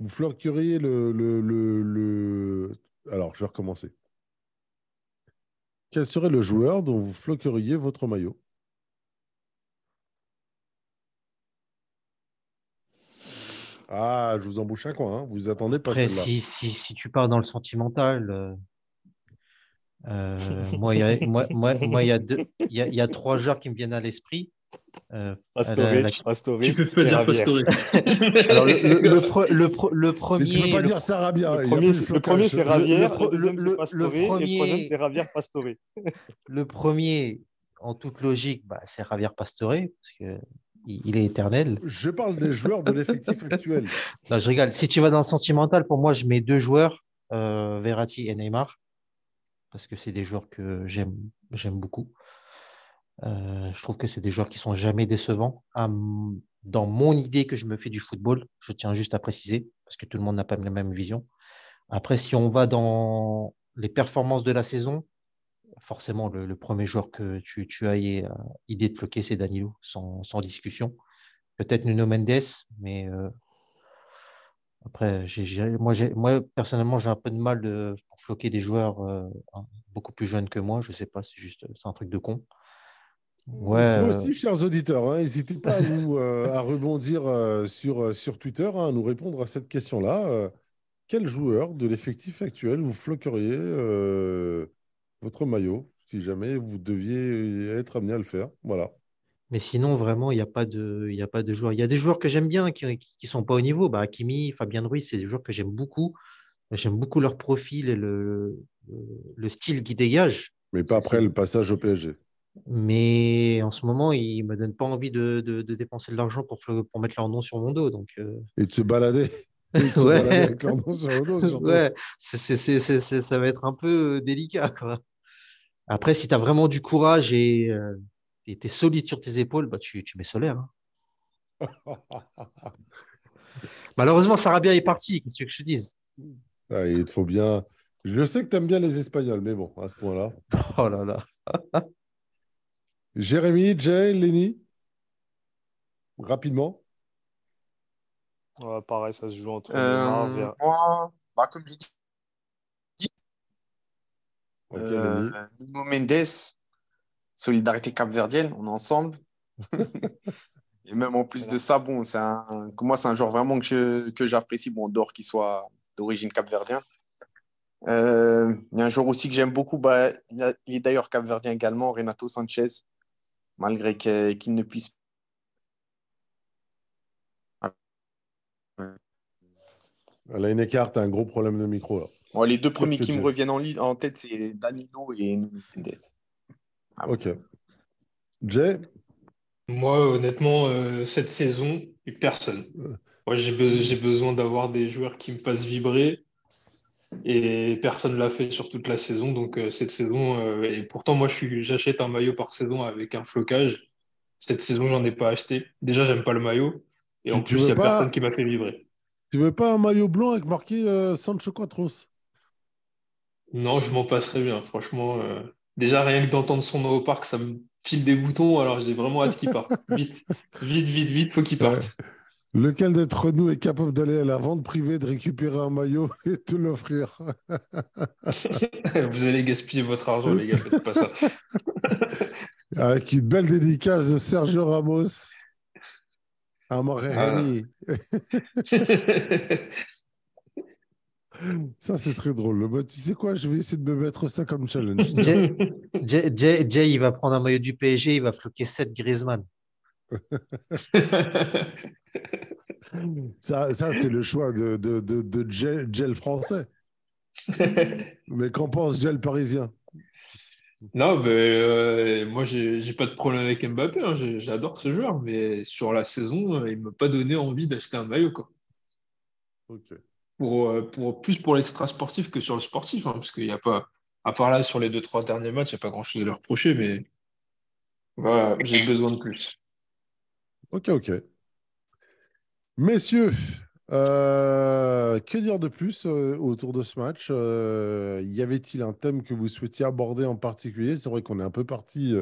Speaker 1: vous floqueriez le, le, le, le- Alors, je vais recommencer. Quel serait le joueur dont vous floqueriez votre maillot? Ah, je vous embouche un coin, hein. Vous attendez pas
Speaker 2: Après, si, si, si tu pars dans le sentimental, euh, euh, moi, il y a, moi, moi, y a deux, il y a, il y a trois joueurs qui me viennent à l'esprit. Euh,
Speaker 3: Pastore,
Speaker 2: la-
Speaker 3: Pastore
Speaker 4: Tu peux pas dire
Speaker 3: Ravière.
Speaker 4: Pastore. <laughs>
Speaker 2: alors, le, le, le, le, pre- le
Speaker 1: Mais
Speaker 2: premier,
Speaker 1: tu peux pas
Speaker 2: le-
Speaker 1: dire Sarabia.
Speaker 3: Le premier, le premier, c'est Ravière,
Speaker 2: le-
Speaker 3: le, deuxième,
Speaker 2: le-
Speaker 3: c'est
Speaker 2: le
Speaker 3: Pastore, et le
Speaker 2: premier-
Speaker 3: troisième, c'est Ravière Pastore. <laughs>
Speaker 2: le premier, en toute logique, bah, c'est Javier Pastore, parce que il, est éternel.
Speaker 1: Je parle des joueurs de l'effectif actuel. <laughs>
Speaker 2: Non, je rigole. Si tu vas dans le sentimental, pour moi, je mets deux joueurs, euh, Verratti et Neymar, parce que c'est des joueurs que j'aime, j'aime beaucoup. Euh, je trouve que c'est des joueurs qui sont jamais décevants. M- dans mon idée que je me fais du football, je tiens juste à préciser, parce que tout le monde n'a pas la même vision. Après, si on va dans les performances de la saison, forcément, le, premier joueur que tu, tu as euh, idée de bloquer, c'est Danilo, sans, discussion. Peut-être Nuno Mendes, mais euh, après, moi, personnellement, j'ai un peu de mal de, pour floquer des joueurs beaucoup plus jeunes que moi. Je sais pas, c'est juste un truc de con. Ouais,
Speaker 1: Vous
Speaker 2: euh,
Speaker 1: aussi, chers auditeurs, hein, n'hésitez pas à, nous, euh, à rebondir euh, sur, sur Twitter, hein, à nous répondre à cette question-là. Euh, quel joueur de l'effectif actuel vous floqueriez votre maillot si jamais vous deviez être amené à le faire? Voilà.
Speaker 2: Mais sinon, vraiment, il n'y a, pas de- y a pas de joueurs. Il y a des joueurs que j'aime bien qui ne sont pas au niveau. Bah, Fabien Ruiz, c'est des joueurs que j'aime beaucoup. J'aime beaucoup leur profil et le, le, le style qu'ils dégagent.
Speaker 1: Mais pas après le passage au PSG.
Speaker 2: Mais en ce moment, ils ne me donnent pas envie de, de- de dépenser de l'argent pour, pour mettre leur nom sur mon dos. Donc, euh,
Speaker 1: Et de se balader.
Speaker 2: Ouais. ça va être un peu euh, délicat. Quoi. Après, si tu as vraiment du courage et tu es solide sur tes épaules, bah, tu, tu mets solaire. hein. <laughs> Malheureusement, Sarabia est parti. Qu'est-ce que tu veux que je te dise?
Speaker 1: Ah, il te faut bien. Je sais que tu aimes bien les Espagnols, mais bon, à ce point-là. <laughs>
Speaker 2: Oh là là. <laughs>
Speaker 1: Jérémy, Jay, Lenny Rapidement.
Speaker 3: Ouais, pareil, ça se joue entre
Speaker 5: Euh, moi, bah, comme je dis,
Speaker 1: Ok,
Speaker 5: euh. Nuno Mendes, Solidarité Capverdienne, on est ensemble. <laughs> Et même en plus de ça, bon, c'est un, moi, c'est un joueur vraiment que que j'apprécie, bon, d'or qu'il soit d'origine capverdien. Euh, il y a un joueur aussi que j'aime beaucoup, bah, il a- il est d'ailleurs capverdien également, Renato Sanchez, malgré que- qu'il ne puisse
Speaker 1: Alain Eckhart a un gros problème de micro. Là.
Speaker 5: Bon, les deux premiers qui me reviennent en, li- en tête, c'est Danilo et Mendes. Ah.
Speaker 1: Ok. Jay?
Speaker 4: Moi, honnêtement, euh, cette saison, personne.
Speaker 1: Euh.
Speaker 4: Moi, j'ai be- j'ai besoin d'avoir des joueurs qui me fassent vibrer et personne ne l'a fait sur toute la saison. Donc, euh, cette saison, euh, et pourtant, moi, j'achète un maillot par saison avec un flocage. Cette saison, j'en ai pas acheté. Déjà, j'aime pas le maillot. Et
Speaker 1: Tu-
Speaker 4: en plus, il n'y a
Speaker 1: pas-
Speaker 4: personne qui m'a fait vibrer.
Speaker 1: Tu veux pas un maillot blanc avec marqué euh, Sancho Quatros?
Speaker 4: Non, je m'en passerai bien. Franchement, euh, déjà, rien que d'entendre son nom au parc, ça me file des boutons. Alors, j'ai vraiment hâte qu'il parte. <laughs> Vite, vite, vite, vite, faut qu'il parte.
Speaker 1: Lequel d'entre nous est capable d'aller à la vente privée, de récupérer un maillot <laughs> et te l'offrir?
Speaker 4: Vous allez gaspiller votre argent, les gars, faites pas ça. <laughs>
Speaker 1: Avec une belle dédicace de Sergio Ramos à Rémi. <laughs> Ça, ce serait drôle. Bah, tu sais quoi, je vais essayer de me mettre ça comme challenge.
Speaker 2: Jay, Jay- Jay- Jay, il va prendre un maillot du PSG, il va floquer 7 Griezmann. <laughs>
Speaker 1: Ça, ça c'est le choix de, de, de, de gel, gel français. <laughs> Mais qu'en pense gel parisien?
Speaker 4: Non, mais euh, moi, j'ai pas de problème avec Mbappé. hein. J'adore ce joueur, mais sur la saison, euh, il m'a pas donné envie d'acheter un maillot, quoi.
Speaker 1: Ok.
Speaker 4: Pour, euh, pour, plus pour l'extra sportif que sur le sportif, hein, parce qu'il y a pas, à part là, sur les deux, trois derniers matchs, il n'y a pas grand-chose à leur reprocher, mais voilà, j'ai besoin de plus.
Speaker 1: Ok, ok. Messieurs, euh, que dire de plus euh, autour de ce match Euh, Y avait-il un thème que vous souhaitiez aborder en particulier? C'est vrai qu'on est un peu parti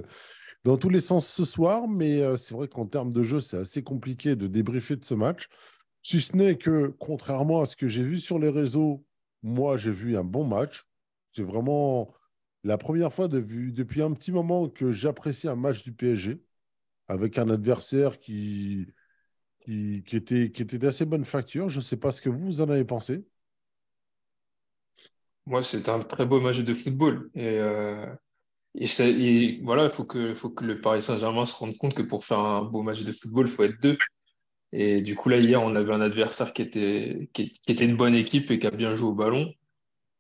Speaker 1: dans tous les sens ce soir, mais c'est vrai qu'en termes de jeu, c'est assez compliqué de débriefer de ce match. Si ce n'est que, contrairement à ce que j'ai vu sur les réseaux, moi, j'ai vu un bon match. C'est vraiment la première fois de- depuis un petit moment que j'apprécie un match du PSG avec un adversaire qui, qui, était, qui était d'assez bonne facture. Je ne sais pas ce que vous en avez pensé.
Speaker 4: Moi, c'est un très beau match de football. Et, euh, voilà, il faut que, faut que le Paris Saint-Germain se rende compte que pour faire un beau match de football, il faut être deux. Et du coup, là, hier, on avait un adversaire qui était, qui, qui était une bonne équipe et qui a bien joué au ballon.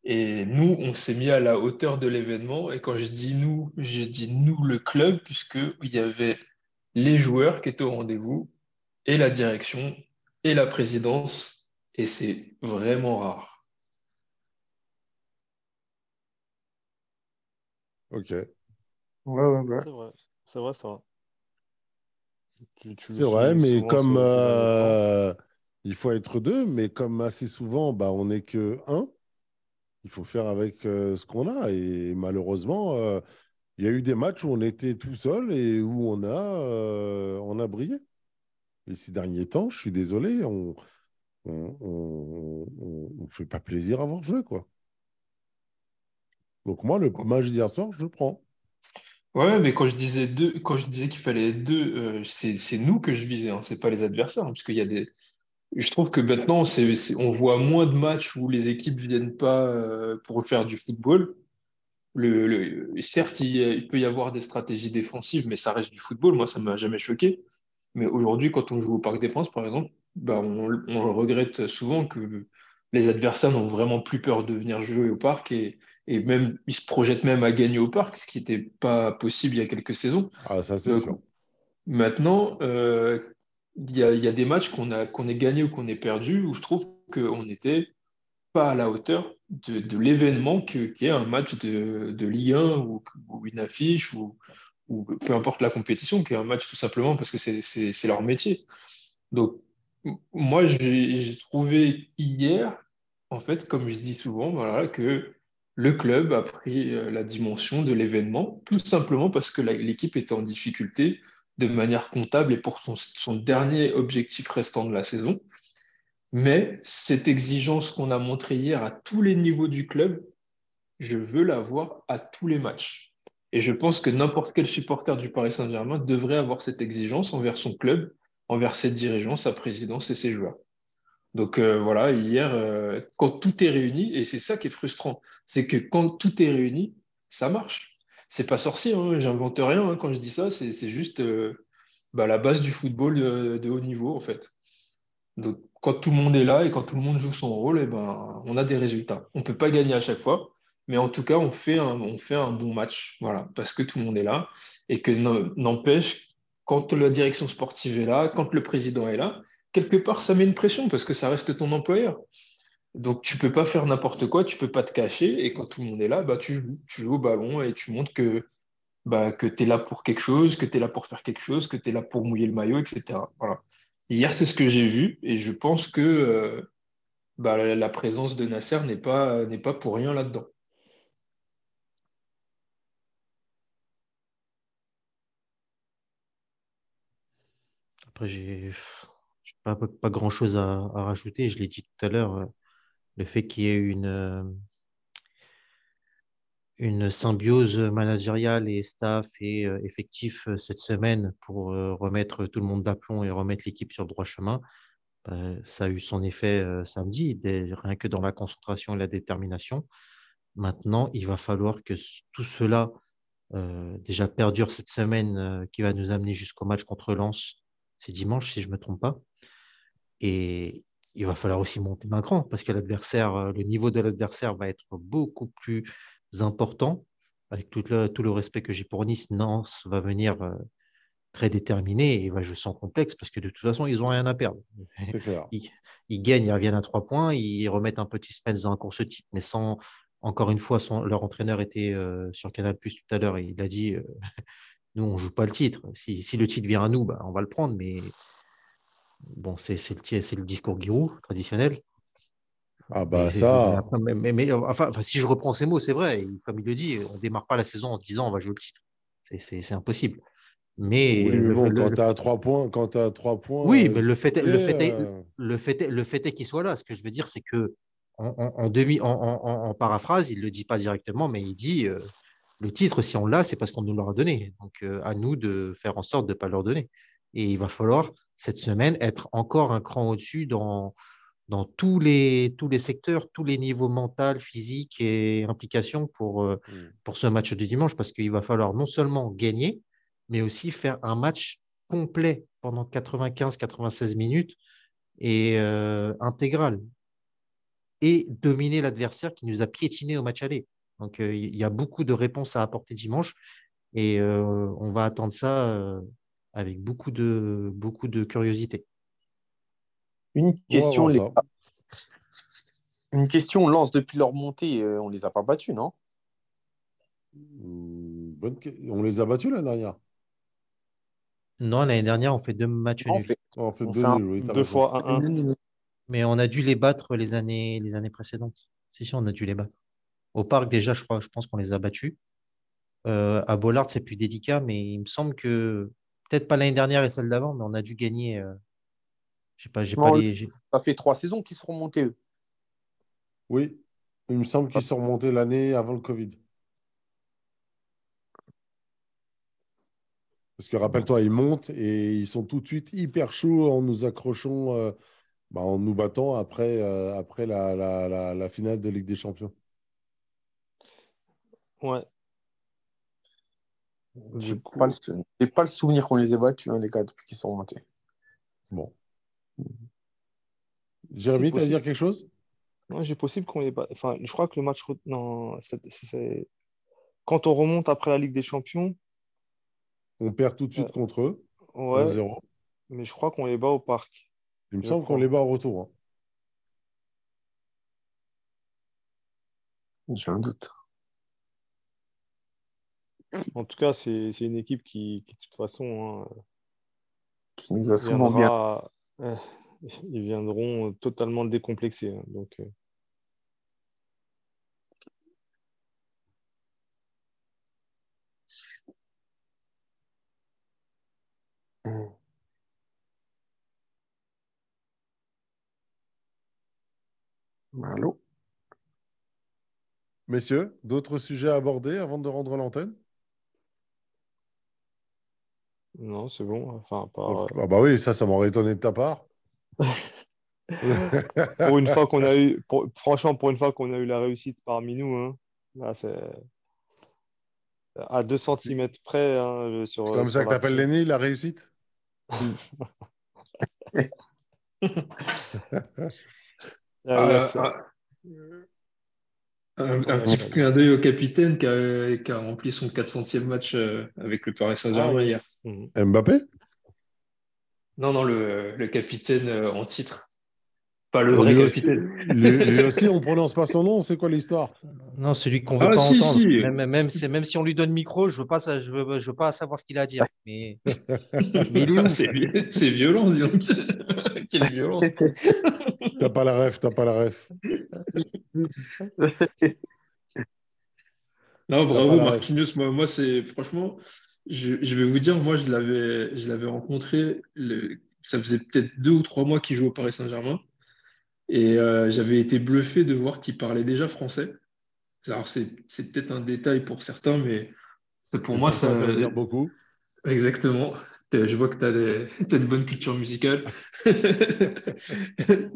Speaker 4: Et nous, on s'est mis à la hauteur de l'événement. Et quand je dis nous, j'ai dit nous, le club, puisqu'il y avait les joueurs qui étaient au rendez-vous, et la direction, et la présidence. Et c'est vraiment rare.
Speaker 1: Ok.
Speaker 5: Ouais, ouais, ouais.
Speaker 3: C'est vrai, c'est vrai, c'est vrai. Tu-
Speaker 1: C'est vrai, mais
Speaker 3: souvent
Speaker 1: comme euh, il faut être deux, mais comme assez souvent, bah, on n'est que un, il faut faire avec euh, ce qu'on a. Et malheureusement, euh, il y a eu des matchs où on était tout seul et où on a, euh, on a brillé. Et ces derniers temps, je suis désolé, on on, on, on- on fait pas plaisir à voir jouer, quoi. Donc moi, le match d'hier soir, je le prends.
Speaker 4: Ouais, mais quand je disais deux, quand je disais qu'il fallait être deux, euh, c'est, nous que je visais, hein, c'est pas les adversaires, hein, parce qu'il y a des. Je trouve que maintenant, on voit moins de matchs où les équipes viennent pas euh, pour faire du football. le, le- certes, il, il peut y avoir des stratégies défensives, mais ça reste du football. Moi, ça ne m'a jamais choqué. Mais aujourd'hui, quand on joue au Parc des Princes, par exemple, bah, on, on le regrette souvent que les adversaires n'ont vraiment plus peur de venir jouer au parc et, et même ils se projettent même à gagner au parc, ce qui n'était pas possible il y a quelques saisons.
Speaker 1: Ah, ça, c'est
Speaker 4: Donc,
Speaker 1: sûr.
Speaker 4: Maintenant, euh, il y a, il y a des matchs qu'on a, qu'on ait gagné ou qu'on ait perdu où je trouve qu'on n'était pas à la hauteur de, de l'événement qui est un match de, de Ligue 1 ou, ou une affiche ou, ou peu importe la compétition, qui est un match tout simplement parce que c'est leur métier. Donc, moi, j'ai trouvé hier, en fait, comme je dis souvent, que le club a pris euh, la dimension de l'événement, tout simplement parce que l'équipe était en difficulté de manière comptable et pour son, son dernier objectif restant de la saison. Mais cette exigence qu'on a montrée hier à tous les niveaux du club, je veux la voir à tous les matchs. Et je pense que n'importe quel supporter du Paris Saint-Germain devrait avoir cette exigence envers son club, envers ses dirigeants, sa présidence et ses joueurs. Donc euh, voilà, hier, euh, quand tout est réuni, et c'est ça qui est frustrant, c'est que quand tout est réuni, ça marche. C'est pas sorcier, hein, j'invente rien hein, quand je dis ça, c'est juste euh, bah, la base du football de, haut niveau en fait. Donc quand tout le monde est là et quand tout le monde joue son rôle, eh ben, on a des résultats. On peut pas gagner à chaque fois, mais en tout cas, on fait un, bon match, voilà, parce que tout le monde est là et que n'empêche, quand la direction sportive est là, quand le président est là, quelque part, ça met une pression parce que ça reste ton employeur. Donc, tu peux pas faire n'importe quoi, tu peux pas te cacher. Et quand tout le monde est là, bah, tu tu joues au ballon et tu montres que, bah, tu es là pour quelque chose, que tu es là pour faire quelque chose, que tu es là pour mouiller le maillot, etc. Voilà. Hier, c'est ce que j'ai vu et je pense que euh, bah, la présence de Nasser n'est pas pour rien là-dedans.
Speaker 2: Après, j'ai pas, pas, grand-chose à, à rajouter. Je l'ai dit tout à l'heure, euh, le fait qu'il y ait une, euh, une symbiose managériale et staff et euh, effectif cette semaine pour remettre tout le monde d'aplomb et remettre l'équipe sur le droit chemin, bah, ça a eu son effet samedi, rien que dans la concentration et la détermination. Maintenant, il va falloir que tout cela déjà perdure cette semaine qui va nous amener jusqu'au match contre Lens. C'est dimanche, si je ne me trompe pas. Et il va falloir aussi monter d'un cran parce que l'adversaire, euh, le niveau de l'adversaire va être beaucoup plus important. Avec tout le, tout le respect que j'ai pour Nice, Nantes va venir euh, très déterminé et va jouer sans complexe parce que de toute façon, ils n'ont rien à perdre.
Speaker 1: Clair. <laughs>
Speaker 2: Ils, ils gagnent, ils reviennent à trois points, ils remettent un petit suspense dans la course titre, mais sans, encore une fois, son- leur entraîneur était euh, sur Canal Plus tout à l'heure et il a dit euh, nous, on ne joue pas le titre. Si, si le titre vient à nous, bah, on va le prendre, mais bon, c'est le, le discours Giroud traditionnel.
Speaker 1: Ah bah ça,
Speaker 2: mais- mais- mais, enfin, enfin, si je reprends ces mots, c'est vrai. Comme il le dit, on ne démarre pas la saison en se disant on va jouer le titre. C'est- impossible. Mais,
Speaker 1: oui, mais bon,
Speaker 2: le-
Speaker 1: quand tu as trois points, quand as trois points,
Speaker 2: oui,
Speaker 1: euh,
Speaker 2: mais le fait, est- le, fait est,
Speaker 1: euh,
Speaker 2: le, fait est, le fait est qu'il soit là. Ce que je veux dire, c'est que en, en- en demi, en, paraphrase, il ne le dit pas directement, mais il dit euh, le titre, si on l'a, c'est parce qu'on nous l'aura donné. Donc, euh, à nous de faire en sorte de ne pas leur donner. Et il va falloir, cette semaine, être encore un cran au-dessus dans, dans tous les, tous les secteurs, tous les niveaux mental, physique et implication pour, euh,
Speaker 1: mm.
Speaker 2: pour ce match de dimanche, parce qu'il va falloir non seulement gagner, mais aussi faire un match complet pendant 95-96 minutes et euh, intégral et dominer l'adversaire qui nous a piétiné au match aller. Donc, euh, il y a beaucoup de réponses à apporter dimanche et euh, on va attendre ça euh, avec beaucoup de, beaucoup de curiosité.
Speaker 5: Une question, les. Une question, on lance depuis leur montée, euh, on les a pas battus, non?
Speaker 1: Mm, bonne que- On les a battus l'année dernière?
Speaker 2: Non, l'année dernière, on fait deux matchs
Speaker 5: on
Speaker 2: nuls.
Speaker 5: fait-
Speaker 1: On fait
Speaker 5: On
Speaker 1: deux
Speaker 5: fait un-
Speaker 3: Deux fois 1-1.
Speaker 2: Mais on a dû les battre les années, les années précédentes. Si, si, on a dû les battre. Au parc, déjà, je crois, je pense qu'on les a battus. Euh, à Bollard, c'est plus délicat, mais il me semble que peut-être pas l'année dernière et celle d'avant, mais on a dû gagner. euh, j'ai pas, j'ai pas
Speaker 5: Non,
Speaker 2: les. j'ai-
Speaker 5: Ça fait trois saisons qu'ils sont remontés, eux.
Speaker 1: Oui, il me semble qu'ils sont remontés l'année avant le Covid. Parce que rappelle-toi, ils montent et ils sont tout de suite hyper chauds en nous accrochant, euh, bah, en nous battant après, euh, après la, la, la, la finale de Ligue des Champions.
Speaker 3: Ouais.
Speaker 5: J'ai
Speaker 3: coup,
Speaker 5: pas, le pas souvenir qu'on les ait battus, hein, les gars, depuis qu'ils sont remontés.
Speaker 1: Bon. Jérémy, tu vas
Speaker 3: possible.
Speaker 1: dire quelque chose?
Speaker 3: Non, j'ai possible qu'on les batte. Enfin, je crois que le match. Non, quand on remonte après la Ligue des Champions,
Speaker 1: On perd tout de suite
Speaker 3: Ouais.
Speaker 1: contre eux,
Speaker 3: ouais,
Speaker 1: 1-0.
Speaker 3: mais je crois qu'on les bat au parc.
Speaker 1: Il me
Speaker 3: Je
Speaker 1: semble qu'on les bat au retour. hein.
Speaker 5: J'ai un doute.
Speaker 3: En tout cas, c'est c'est une équipe qui, qui, de toute façon, hein,
Speaker 5: Qui nous a souvent bien.
Speaker 3: viendra, euh, <laughs> ils viendront totalement décomplexés. hein. donc, euh,
Speaker 5: Allô?
Speaker 1: Messieurs, d'autres sujets à aborder avant de rendre l'antenne?
Speaker 3: Non, c'est bon. Enfin, euh,
Speaker 1: Ah bah oui, ça, ça m'aurait étonné de ta part. <laughs>
Speaker 3: pour une fois qu'on a eu, pour- franchement, pour une fois qu'on a eu la réussite parmi nous, hein, là, c'est à 2 cm près. hein, sur,
Speaker 1: C'est comme
Speaker 3: sur
Speaker 1: ça que tu appelles
Speaker 3: l'action.
Speaker 1: l'aîné, la réussite?
Speaker 3: Ah ouais,
Speaker 4: ah, un, un petit clin d'œil au capitaine qui a, qui a rempli son 400e match euh, avec le Paris Saint-Germain
Speaker 3: Ah,
Speaker 4: hier.
Speaker 3: Mhm.
Speaker 1: Mbappé?
Speaker 4: Non, non, le, le capitaine euh, en titre. Pas le vrai
Speaker 1: lui, aussi,
Speaker 4: capitaine.
Speaker 1: lui- lui <laughs> aussi, on prononce pas son nom, c'est quoi l'histoire?
Speaker 2: Non, celui qu'on veut
Speaker 4: Ah,
Speaker 2: pas
Speaker 4: si,
Speaker 2: entendre.
Speaker 4: si.
Speaker 2: Même, même, c'est- même si on lui donne micro, je veux pas, ça, je veux, je veux pas savoir ce qu'il a à dire. <laughs> Mais, mais il est où
Speaker 4: Ah, c'est vi- c'est violent, dis donc. <laughs> Quelle violence.
Speaker 1: T'as pas la ref, t'as pas la ref.
Speaker 4: Non, bravo. Marquinhos. Moi, moi c'est franchement, je, je vais vous dire, moi, je l'avais, je l'avais rencontré. le- ça faisait peut-être deux ou trois mois qu'il jouait au Paris Saint-Germain, et euh, j'avais été bluffé de voir qu'il parlait déjà français. Alors c'est, c'est peut-être un détail pour certains, mais c'est pour moi ça,
Speaker 1: ça veut dire beaucoup.
Speaker 4: Exactement. Je vois que tu as, <laughs> une bonne culture musicale. <laughs>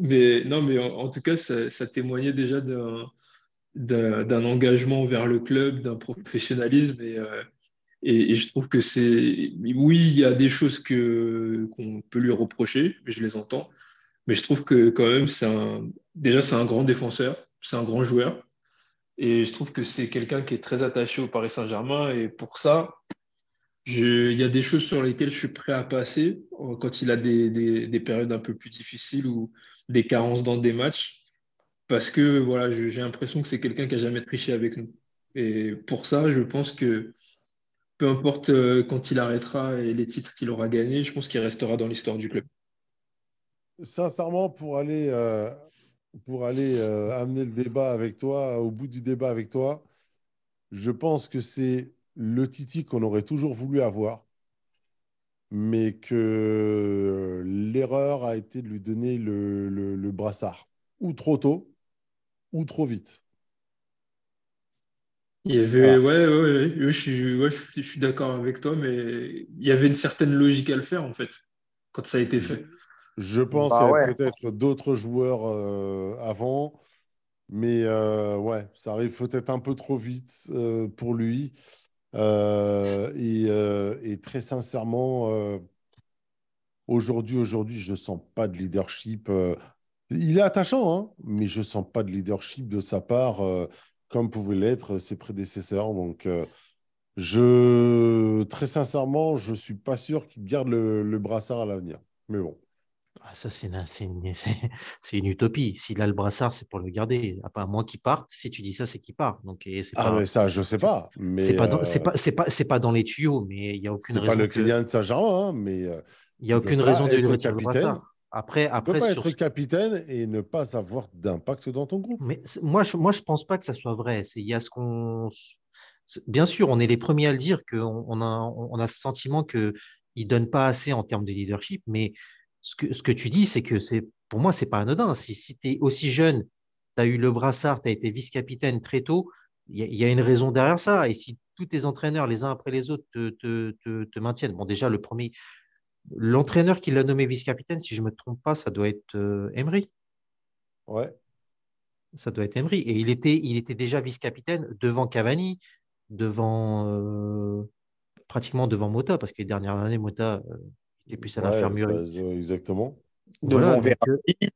Speaker 4: mais non, mais en, tout cas, ça, témoignait déjà d'un, engagement vers le club, d'un professionnalisme. Et, euh, et, je trouve que c'est. Oui, il y a des choses qu'on peut lui reprocher, mais je les entends. Mais je trouve que quand même, un, déjà, c'est un grand défenseur, c'est un grand joueur. Et je trouve que c'est quelqu'un qui est très attaché au Paris Saint-Germain. Et pour ça, il y a des choses sur lesquelles je suis prêt à passer euh, quand il a des, des- des périodes un peu plus difficiles ou des carences dans des matchs, parce que voilà, j'ai l'impression que c'est quelqu'un qui a jamais triché avec nous. Et pour ça, je pense que peu importe euh, quand il arrêtera et les titres qu'il aura gagnés, je pense qu'il restera dans l'histoire du club.
Speaker 1: Sincèrement, pour aller, euh, pour aller amener le débat avec toi, au bout du débat avec toi, je pense que c'est le Titi qu'on aurait toujours voulu avoir, mais que l'erreur a été de lui donner le, le- le brassard, ou trop tôt, ou trop vite.
Speaker 4: Il y avait,
Speaker 1: Voilà.
Speaker 4: ouais, ouais, ouais, je suis, ouais, je suis, je suis d'accord avec toi, mais il y avait une certaine logique à le faire en fait, quand ça a été fait.
Speaker 1: Je pense
Speaker 5: Bah
Speaker 1: qu'il y avait
Speaker 5: ouais.
Speaker 1: peut-être d'autres joueurs euh, avant, mais euh, ouais, ça arrive peut-être un peu trop vite euh, pour lui. Euh, et, euh, et très sincèrement, euh, aujourd'hui, aujourd'hui, je ne sens pas de leadership. il est attachant, hein, mais je ne sens pas de leadership de sa part, comme pouvaient l'être ses prédécesseurs. Donc, je, très sincèrement, je ne suis pas sûr qu'il garde le, le brassard à l'avenir. Mais bon.
Speaker 2: Ah, ça, c'est une, <laughs> une- utopie. S'il a le brassard, c'est pour le garder. À moins qu'il parte. Si tu dis ça, c'est qu'il part. Donc, et
Speaker 1: Ah,
Speaker 2: pas,
Speaker 1: mais ça, je ne sais
Speaker 2: c'est-
Speaker 1: pas. Mais
Speaker 2: c'est pas, dans-
Speaker 1: euh,
Speaker 2: pas, c'est pas, pas dans les tuyaux, mais il n'y a aucune
Speaker 1: c'est pas
Speaker 2: raison
Speaker 1: le
Speaker 2: que-
Speaker 1: Kylian de Saint-Germain, hein, mais euh,
Speaker 2: il y a aucune raison de lui retirer le brassard. Après,
Speaker 1: tu ne peux
Speaker 2: après
Speaker 1: pas
Speaker 2: sur
Speaker 1: être capitaine et ne pas avoir d'impact dans ton groupe.
Speaker 2: Mais moi, je, moi, je pense pas que ça soit vrai. Il y a ce qu'on, bien sûr, on est les premiers à le dire qu'on on a, on a ce sentiment que il donne pas assez en termes de leadership. Mais ce que, ce que tu dis, c'est que c'est, pour moi, c'est pas anodin. Si, si tu es aussi jeune, tu as eu le brassard, tu as été vice-capitaine très tôt, il y, a- il y a une raison derrière ça. Et si tous tes entraîneurs, les uns après les autres, te, te, te, te maintiennent, bon, déjà, le premier, l'entraîneur qui l'a nommé vice-capitaine, si je me trompe pas, ça doit être euh, Emery.
Speaker 1: Ouais.
Speaker 2: Ça doit être Emery. Et il était, il était déjà vice-capitaine devant Cavani. devant euh, pratiquement devant Mota, parce que les dernières années, Mota euh, était plus à l'infirmerie.
Speaker 1: Bah, exactement.
Speaker 5: Devant
Speaker 2: Verratti.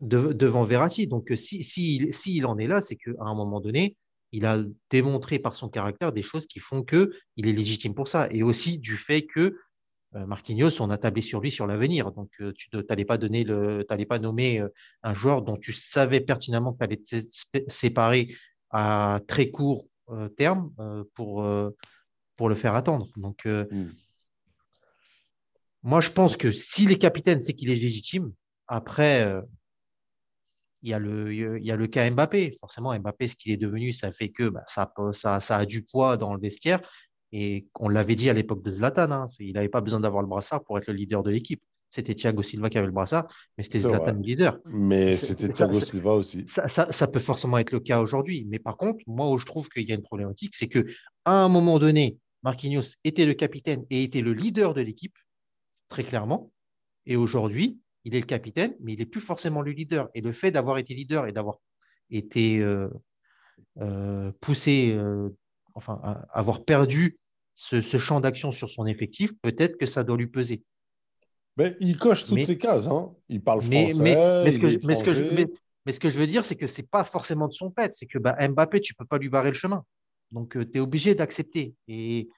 Speaker 2: devant Verratti. Donc, si, si, si, il en est là, c'est qu'à un moment donné, il a démontré par son caractère des choses qui font qu'il est légitime pour ça. Et aussi du fait que euh, Marquinhos, on a tablé sur lui sur l'avenir. Donc, euh, tu n'allais pas donner le, pas nommer euh, un joueur dont tu savais pertinemment qu'il allait te séparer à très court terme pour, pour le faire attendre. Donc, hmm. Moi, je pense que s'il est capitaine, c'est qu'il est légitime. Après, il y, a le, il y a le cas Mbappé. Forcément, Mbappé, ce qu'il est devenu, ça fait que bah, ça, ça, ça, a du poids dans le vestiaire. Et on l'avait dit à l'époque de Zlatan, hein, il n'avait pas besoin d'avoir le brassard pour être le leader de l'équipe. C'était Thiago Silva qui avait le brassard, mais c'était Zlatan le leader.
Speaker 1: Mais c'était Thiago Silva aussi.
Speaker 2: Ça, peut forcément être le cas aujourd'hui. Mais par contre, moi où je trouve qu'il y a une problématique, c'est qu'à un moment donné, Marquinhos était le capitaine et était le leader de l'équipe, très clairement. Et aujourd'hui, il est le capitaine, mais il n'est plus forcément le leader. Et le fait d'avoir été leader et d'avoir été euh, euh, poussé euh, enfin, avoir perdu ce, champ d'action sur son effectif, peut-être que ça doit lui peser.
Speaker 1: Mais il coche toutes les cases. Hein. Il parle français.
Speaker 2: Mais, mais, ce que je, mais, ce que je, veux dire, c'est que ce n'est pas forcément de son fait. C'est que bah, Mbappé, tu ne peux pas lui barrer le chemin. Donc, tu es obligé d'accepter. Et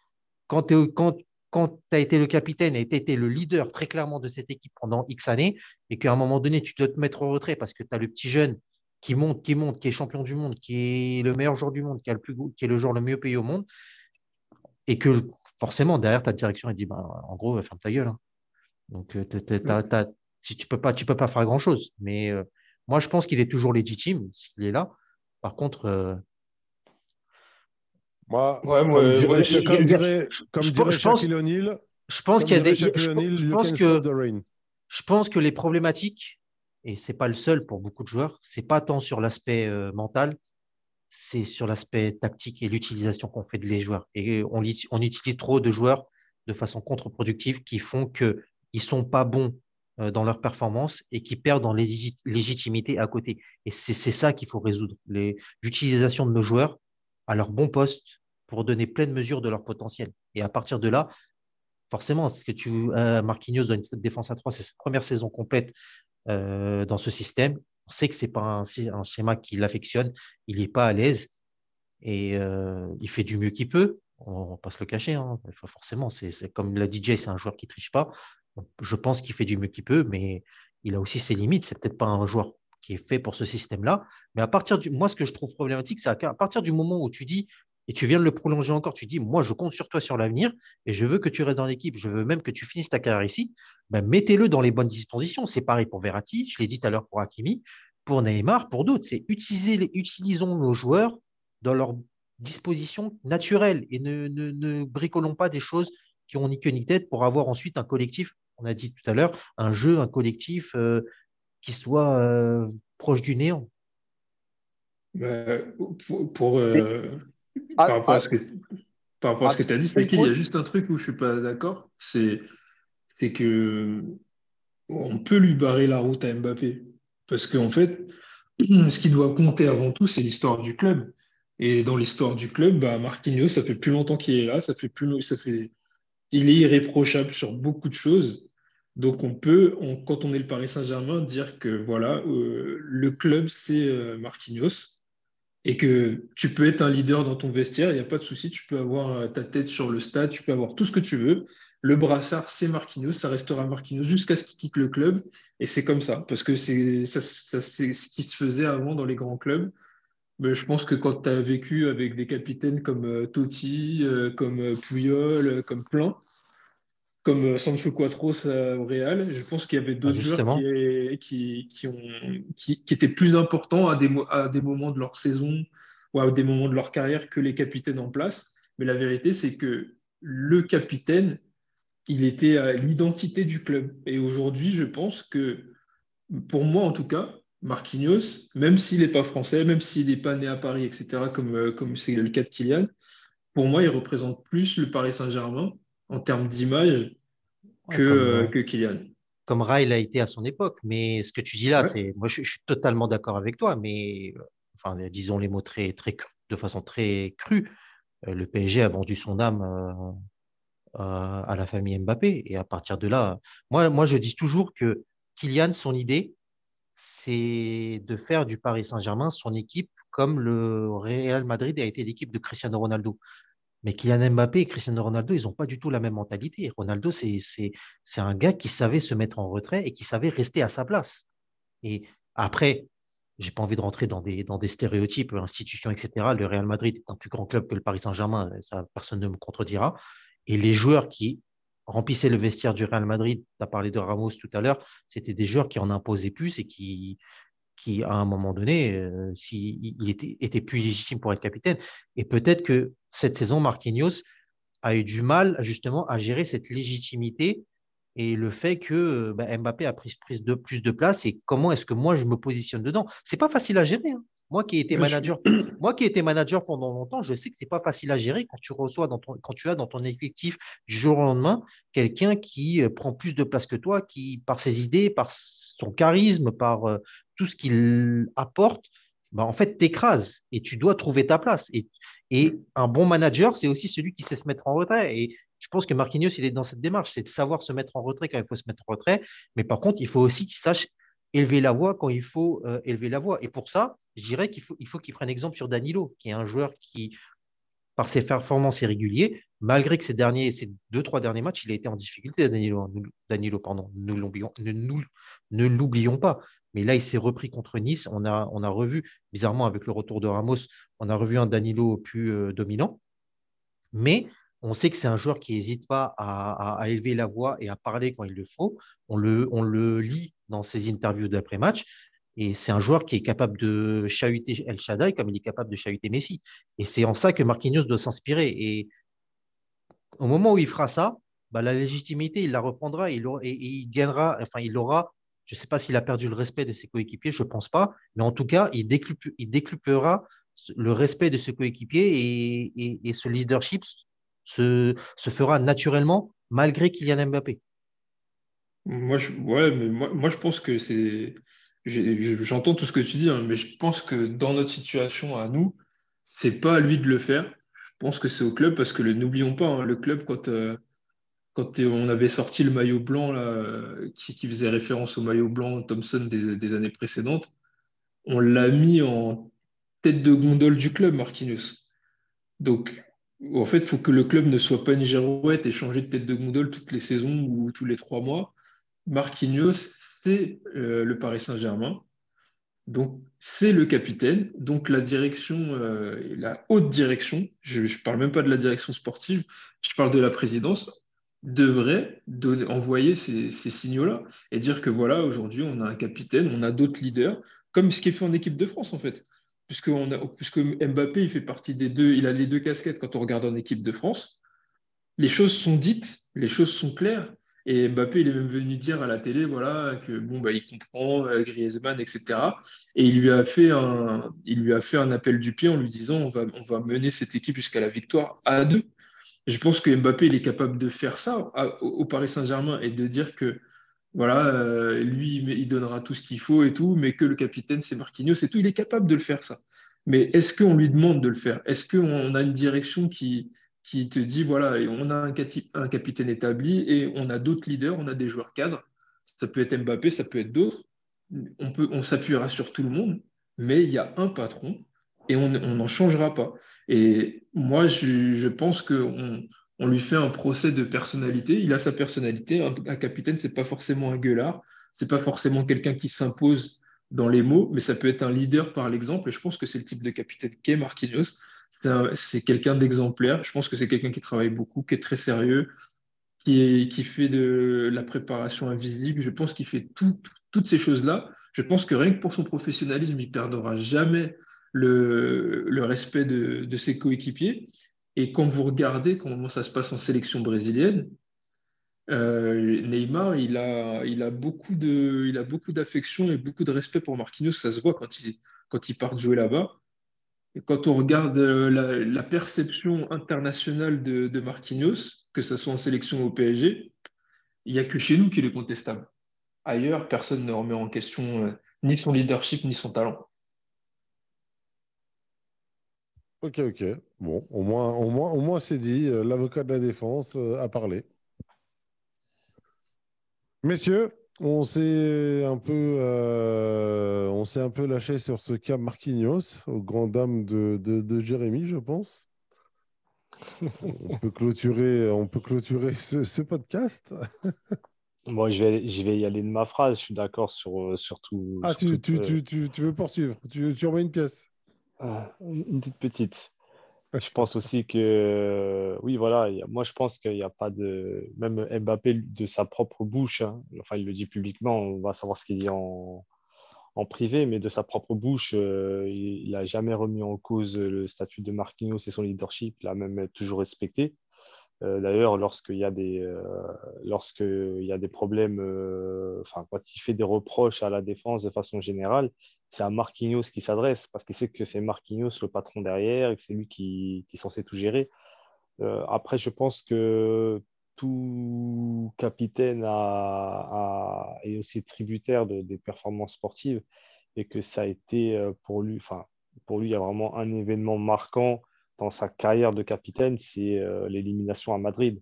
Speaker 2: quand tu quand, quand as été le capitaine et tu été le leader très clairement de cette équipe pendant X années, et qu'à un moment donné, tu dois te mettre au retrait parce que tu as le petit jeune qui monte, qui monte, qui est champion du monde, qui est le meilleur joueur du monde, qui, a le plus, qui est le joueur le mieux payé au monde, et que forcément, derrière, ta direction, elle dit bah, en gros, ferme ta gueule. Hein. Donc, euh, tu ne peux, pas, tu peux pas faire grand-chose. Mais euh, moi, je pense qu'il est toujours légitime s'il est là. Par contre. Euh,
Speaker 1: moi, comme dirait, comme dirait, je, pense,
Speaker 2: je pense qu'il y a des. Je, pense que, je pense que les problématiques et c'est pas le seul pour beaucoup de joueurs. C'est pas tant sur l'aspect euh, mental, c'est sur l'aspect tactique et l'utilisation qu'on fait de les joueurs. Et on, on, utilise trop de joueurs de façon contre-productive qui font qu'ils ne sont pas bons euh, dans leur performance et qui perdent en légitimité à côté. Et c'est ça qu'il faut résoudre. L'utilisation de nos joueurs à leur bon poste pour donner pleine mesure de leur potentiel. Et à partir de là, forcément, ce que tu, euh, Marquinhos dans une défense à 3, c'est sa première saison complète euh, dans ce système. On sait que ce n'est pas un, schéma qui l'affectionne, il n'est pas à l'aise et euh, il fait du mieux qu'il peut. On ne pas se le cacher, hein. forcément. C'est comme la DJ, c'est un joueur qui ne triche pas. je pense qu'il fait du mieux qu'il peut, mais il a aussi ses limites. C'est peut-être pas un joueur qui est fait pour ce système-là. Mais à partir du, moi, ce que je trouve problématique, c'est qu'à partir du moment où tu dis et tu viens de le prolonger encore, tu dis, moi, je compte sur toi sur l'avenir et je veux que tu restes dans l'équipe, je veux même que tu finisses ta carrière ici, ben, mettez-le dans les bonnes dispositions. C'est pareil pour Verratti, je l'ai dit tout à l'heure pour Hakimi, pour Neymar, pour d'autres. C'est utiliser les, utilisons nos joueurs dans leur disposition naturelle et ne, ne, bricolons pas des choses qui ont ni queue ni tête pour avoir ensuite un collectif, on a dit tout à l'heure, un jeu, un collectif euh, qui soit euh, proche du néant.
Speaker 4: Ben, pour, euh, ah, par rapport à ah. ce que, par rapport à ce que tu as dit, c'est qu'il y a juste un truc où je suis pas d'accord, c'est que on peut lui barrer la route à Mbappé. Parce qu'en fait, <clears throat> ce qui doit compter avant tout, c'est l'histoire du club. Et dans l'histoire du club, bah, Marquinhos, ça fait plus longtemps qu'il est là, ça fait plus, ça fait, il est irréprochable sur beaucoup de choses. Donc on peut, quand on est le Paris Saint-Germain, dire que voilà, euh, le club c'est euh, Marquinhos et que tu peux être un leader dans ton vestiaire, il n'y a pas de souci, tu peux avoir euh, ta tête sur le stade, tu peux avoir tout ce que tu veux. Le brassard, c'est Marquinhos, ça restera Marquinhos jusqu'à ce qu'il quitte le club. Et c'est comme ça, parce que c'est ce qui se faisait avant dans les grands clubs. Mais je pense que quand tu as vécu avec des capitaines comme euh, Totti, euh, comme Puyol, comme plein, comme euh, Sancho Quatros euh, au Real. Je pense qu'il y avait d'autres ah, joueurs qui, qui, ont, qui, étaient plus importants à des, à des moments de leur saison ou à des moments de leur carrière que les capitaines en place. Mais la vérité, c'est que le capitaine, il était l'identité du club. Et aujourd'hui, je pense que, pour moi en tout cas, Marquinhos, même s'il n'est pas français, même s'il n'est pas né à Paris, etc., comme euh, comme c'est le cas de Kylian, pour moi, il représente plus le Paris Saint-Germain en termes d'image que, euh, que Kylian.
Speaker 2: Comme Rai l'a été à son époque. Mais ce que tu dis là, c'est moi je, suis totalement d'accord avec toi, mais enfin, disons les mots très, très de façon très crue. le PSG a vendu son âme à la famille Mbappé. Et à partir de là, moi, moi je dis toujours que Kylian, son idée, c'est de faire du Paris Saint-Germain son équipe comme le Real Madrid a été l'équipe de Cristiano Ronaldo. Mais Kylian Mbappé et Cristiano Ronaldo, ils n'ont pas du tout la même mentalité. Ronaldo, c'est un gars qui savait se mettre en retrait et qui savait rester à sa place. Et après, j'ai pas envie de rentrer dans des, dans des stéréotypes, institutions, etc. Le Real Madrid est un plus grand club que le Paris Saint-Germain, ça personne ne me contredira. Et les joueurs qui remplissaient le vestiaire du Real Madrid, tu as parlé de Ramos tout à l'heure, c'était des joueurs qui en imposaient plus et qui, qui à un moment donné, euh, s'il était, était plus légitime pour être capitaine. Et peut-être que cette saison, Marquinhos a eu du mal justement à gérer cette légitimité et le fait que bah, Mbappé a pris, de, plus de place et comment est-ce que moi je me positionne dedans? C'est pas facile à gérer. Hein. Moi qui ai été manager, <clears throat> moi qui ai été manager pendant longtemps, je sais que c'est pas facile à gérer quand tu reçois dans ton, quand tu as dans ton effectif du jour au lendemain quelqu'un qui euh, prend plus de place que toi, qui par ses idées, par son charisme, par euh, tout ce qu'il apporte, bah, en fait, t'écrases et tu dois trouver ta place. Et, et un bon manager, c'est aussi celui qui sait se mettre en retrait. Et je pense que Marquinhos, il est dans cette démarche, c'est de savoir se mettre en retrait quand il faut se mettre en retrait. Mais par contre, il faut aussi qu'il sache élever la voix quand il faut euh, élever la voix. Et pour ça, je dirais qu'il faut qu'il faut qu'il prenne exemple sur Danilo, qui est un joueur qui, par ses performances irrégulières, malgré que ces derniers, ces deux, trois derniers matchs, il a été en difficulté, Danilo, Danilo pardon, ne l'oublions pas. Mais là, il s'est repris contre Nice. On a, on a revu, bizarrement, avec le retour de Ramos, on a revu un Danilo plus euh, dominant. Mais on sait que c'est un joueur qui n'hésite pas à, élever la voix et à parler quand il le faut. On le, on le lit dans ses interviews d'après-match. Et c'est un joueur qui est capable de chahuter El Shaddai comme il est capable de chahuter Messi. Et c'est en ça que Marquinhos doit s'inspirer. Et au moment où il fera ça, bah, la légitimité, il la reprendra et il, gagnera, enfin, il aura, je ne sais pas s'il a perdu le respect de ses coéquipiers, je ne pense pas, mais en tout cas, il, décuplera le respect de ses coéquipiers et, ce leadership se, fera naturellement malgré Kylian Mbappé.
Speaker 4: Moi, je, ouais, mais moi, je pense que c'est. J'entends tout ce que tu dis, hein, mais je pense que dans notre situation à nous, c'est pas à lui de le faire. Je pense que c'est au club parce que n'oublions pas, hein, le club, quand, euh, quand on avait sorti le maillot blanc là, qui, faisait référence au maillot blanc Thompson des, années précédentes, on l'a mis en tête de gondole du club, Marquinhos. Donc, en fait, il faut que le club ne soit pas une girouette et changer de tête de gondole toutes les saisons ou tous les trois mois. Marquinhos, c'est euh, le Paris Saint-Germain. Donc, c'est le capitaine. Donc, la direction, euh, la haute direction, je ne parle même pas de la direction sportive, je parle de la présidence, devrait envoyer ces, signaux-là et dire que voilà, aujourd'hui, on a un capitaine, on a d'autres leaders, comme ce qui est fait en équipe de France, en fait puisque, puisque Mbappé, il fait partie des deux, il a les deux casquettes quand on regarde en équipe de France. Les choses sont dites, les choses sont claires. Et Mbappé, il est même venu dire à la télé, voilà, que bon, bah, il comprend euh, Griezmann, etc. Et il lui a fait un, il lui a fait un appel du pied en lui disant, on va, on va mener cette équipe jusqu'à la victoire à deux. Je pense que Mbappé, il est capable de faire ça au Paris Saint-Germain et de dire que voilà, euh, lui, il donnera tout ce qu'il faut et tout, mais que le capitaine, c'est Marquinhos et tout. Il est capable de le faire, ça. Mais est-ce qu'on lui demande de le faire? Est-ce qu'on a une direction qui, qui te dit, voilà, on a un, un capitaine établi et on a d'autres leaders, on a des joueurs cadres. Ça peut être Mbappé, ça peut être d'autres. On, on s'appuiera sur tout le monde, mais il y a un patron et on n'en changera pas. Et moi, je, pense qu'on on lui fait un procès de personnalité. Il a sa personnalité. Un, capitaine, c'est pas forcément un gueulard, c'est pas forcément quelqu'un qui s'impose dans les mots, mais ça peut être un leader par l'exemple. Et je pense que c'est le type de capitaine qu'est Marquinhos. C'est quelqu'un d'exemplaire. Je pense que c'est quelqu'un qui travaille beaucoup, qui est très sérieux, qui, fait de la préparation invisible. Je pense qu'il fait toutes ces choses-là. Je pense que rien que pour son professionnalisme, il perdra jamais le, respect de ses coéquipiers. Et quand vous regardez comment ça se passe en sélection brésilienne, euh, Neymar, il a, beaucoup d'affection et beaucoup de respect pour Marquinhos. Ça se voit quand quand il part jouer là-bas. Quand on regarde euh, la, perception internationale de, de, Marquinhos, que ce soit en sélection ou au PSG, il n'y a que chez nous qu'il est contestable. Ailleurs, personne ne remet en question euh, ni son leadership ni son talent.
Speaker 1: Ok, ok. Bon, au moins, au moins, au moins c'est dit. Euh, L'avocat de la défense a parlé. Messieurs, on s'est un peu, euh, on s'est un peu lâché sur ce cas Marquinhos, aux grandes dames de, de, de Jérémy, je pense. on peut clôturer, on peut clôturer ce, ce podcast.
Speaker 3: Moi, je vais, je vais y aller de ma phrase. Je suis d'accord sur, sur tout.
Speaker 1: Ah,
Speaker 3: sur
Speaker 1: tu,
Speaker 3: tout,
Speaker 1: tu,
Speaker 3: euh,
Speaker 1: tu, tu, tu veux poursuivre tu, tu remets une pièce
Speaker 3: Ah, Une toute petite. Je pense aussi que, oui, voilà, moi je pense qu'il n'y a pas de. Même Mbappé, de sa propre bouche, hein, enfin il le dit publiquement, on va savoir ce qu'il dit en, en privé, mais de sa propre bouche, euh, il n'a jamais remis en cause le statut de Marquinhos et son leadership, il l'a même toujours respecté. Euh, D'ailleurs, lorsqu'il y a des, euh, y a des problèmes, euh, enfin, quand il fait des reproches à la défense de façon générale, c'est à Marquinhos qui s'adresse parce qu'il sait que c'est Marquinhos le patron derrière et que c'est lui qui, est censé tout gérer. Après, je pense que tout capitaine a, est aussi tributaire de- des performances sportives et que ça a été pour lui, enfin, pour lui, il y a vraiment un événement marquant dans sa carrière de capitaine, c'est euh, l'élimination à Madrid,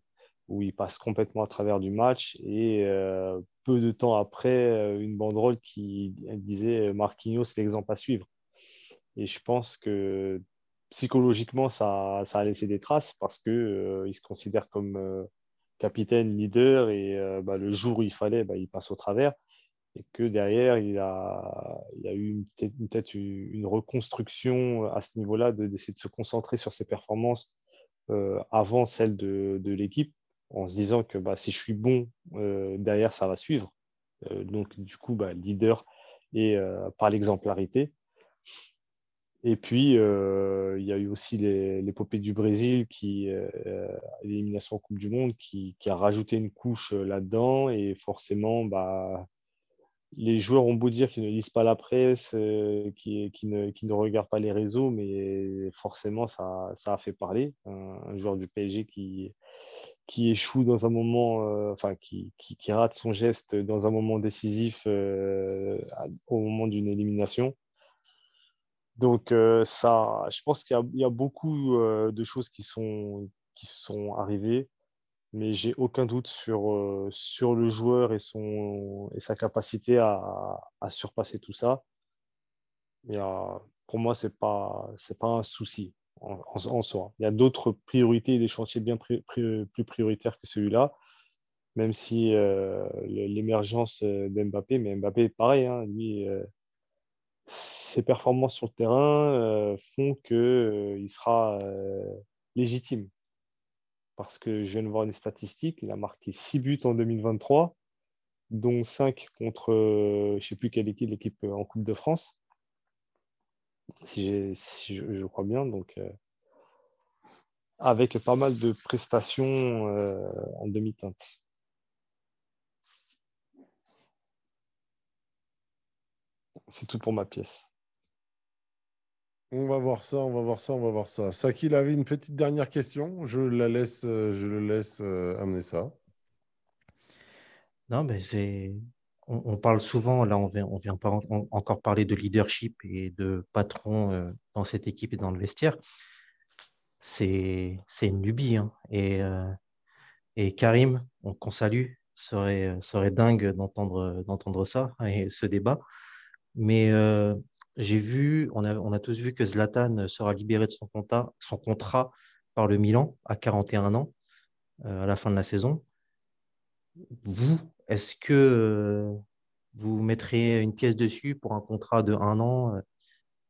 Speaker 3: où il passe complètement à travers du match et euh, peu de temps après, euh, une banderole qui disait Marquinhos, l'exemple à suivre. Et je pense que psychologiquement, ça, a laissé des traces parce que euh, il se considère comme capitaine, leader, et bah, le jour où il fallait, bah, il passe au travers. Et que derrière, il a, il a eu peut-être une, reconstruction à ce niveau-là, de- d'essayer de se concentrer sur ses performances euh, avant celles de, de l'équipe, en se disant que bah, si je suis bon, euh, derrière, ça va suivre. Euh, donc, du coup, bah, leader et par l'exemplarité. Et puis, il y a eu aussi l'épopée du Brésil, qui, l'élimination en Coupe du Monde, qui, qui a rajouté une couche là-dedans. Et forcément, bah, les joueurs ont beau dire qu'ils ne lisent pas la presse, euh, qui, qui ne, regardent pas les réseaux, mais forcément, ça, a fait parler. Un, joueur du PSG qui, échoue dans un moment, euh, enfin, qui, rate son geste dans un moment décisif euh, au moment d'une élimination. Donc, ça, je pense qu'il y a, beaucoup de choses qui sont arrivées, mais j'ai aucun doute sur, euh, sur le joueur et, son, et sa capacité à, à surpasser tout ça. Et, pour moi, ce n'est pas, pas un souci en, soi. Il y a d'autres priorités des chantiers bien plus prioritaires que celui-là, même si euh, l'émergence euh, d'Mbappé, mais Mbappé, pareil, hein, lui, ses performances sur le terrain font qu'il sera légitime. Parce que je viens de voir une statistique, il a marqué 6 buts en 2023, dont 5 contre, euh, je ne sais plus quelle équipe, l'équipe euh, en Coupe de France, si, si je, crois bien. Donc, euh, avec pas mal de prestations en demi-teinte. C'est tout pour ma pièce.
Speaker 1: On va voir ça, on va voir ça, on va voir ça. Saki, il avait une petite dernière question. Je la laisse, euh, je le laisse euh, amener ça.
Speaker 2: Non, mais c'est. On, parle souvent, là, on vient, on vient encore parler de leadership et de patron euh, dans cette équipe et dans le vestiaire. C'est une lubie. hein. Et, et Karim, on- qu'on salue, serait, serait dingue d'entendre ça et ce débat. Mais j'ai vu, on a, tous vu que Zlatan sera libéré de son contrat, par le Milan à 41 ans euh, à la fin de la saison. Vous, est-ce que euh, vous mettriez une pièce dessus pour un contrat de un an euh,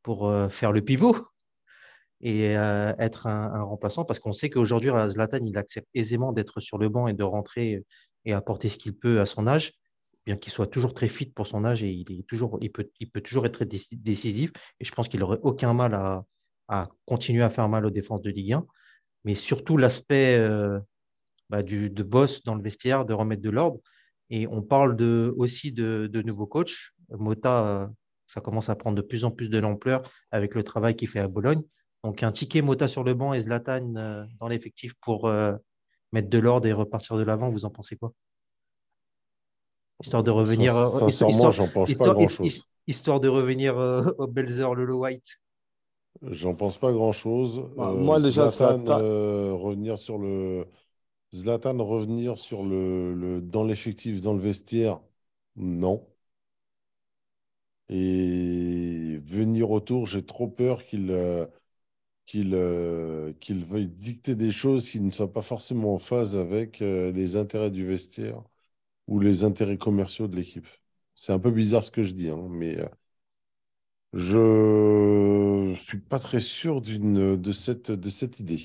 Speaker 2: pour faire le pivot <laughs> et être un, remplaçant? Parce qu'on sait qu'aujourd'hui, Zlatan, il accepte aisément d'être sur le banc et de rentrer et apporter ce qu'il peut à son âge, bien qu'il soit toujours très fit pour son âge et il, peut, toujours être déci- décisif. Et je pense qu'il n'aurait aucun mal à, continuer à faire mal aux défenses de Ligue 1. Mais surtout l'aspect euh, bah, de boss dans le vestiaire, de remettre de l'ordre. Et on parle aussi de, nouveaux coachs. Mota, euh, ça commence à prendre de plus en plus de l'ampleur avec le travail qu'il fait à Bologne. Donc un ticket Mota sur le banc et Zlatan euh, dans l'effectif pour mettre de l'ordre et repartir de l'avant, vous en pensez quoi? Histoire de revenir. euh, histoire,
Speaker 1: j'en pense pas
Speaker 2: histoire,
Speaker 1: grand-chose.
Speaker 2: his- histoire de revenir euh, au Belzer Lolo White.
Speaker 1: J'en pense pas grand-chose.
Speaker 3: Bah,
Speaker 1: Euh,
Speaker 3: moi, déjà,
Speaker 1: Zlatan,
Speaker 3: Zlatan-
Speaker 1: euh, revenir sur le Zlatan revenir sur le, le- dans l'effectif, dans le vestiaire, non. Et venir autour, j'ai trop peur qu'il euh, qu'il euh, qu'il veuille dicter des choses qui ne soient pas forcément en phase avec euh, les intérêts du vestiaire ou les intérêts commerciaux de l'équipe. C'est un peu bizarre ce que je dis, hein, mais euh, je suis pas très sûr de cette de cette idée.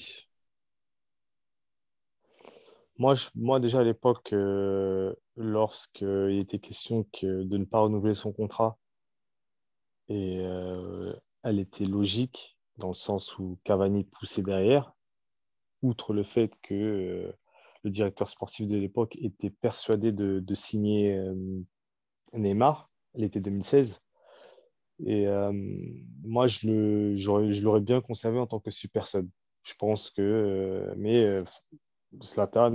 Speaker 3: Moi, moi déjà à l'époque, euh, lorsqu'il était question que, de ne pas renouveler son contrat, et euh, elle était logique dans le sens où Cavani poussait derrière, outre le fait que euh, le directeur sportif de l'époque était persuadé de, de signer euh, Neymar, l'été 2016. Et euh, moi, je l'aurais bien conservé en tant que super sub. Je pense que, euh, mais euh, Zlatan,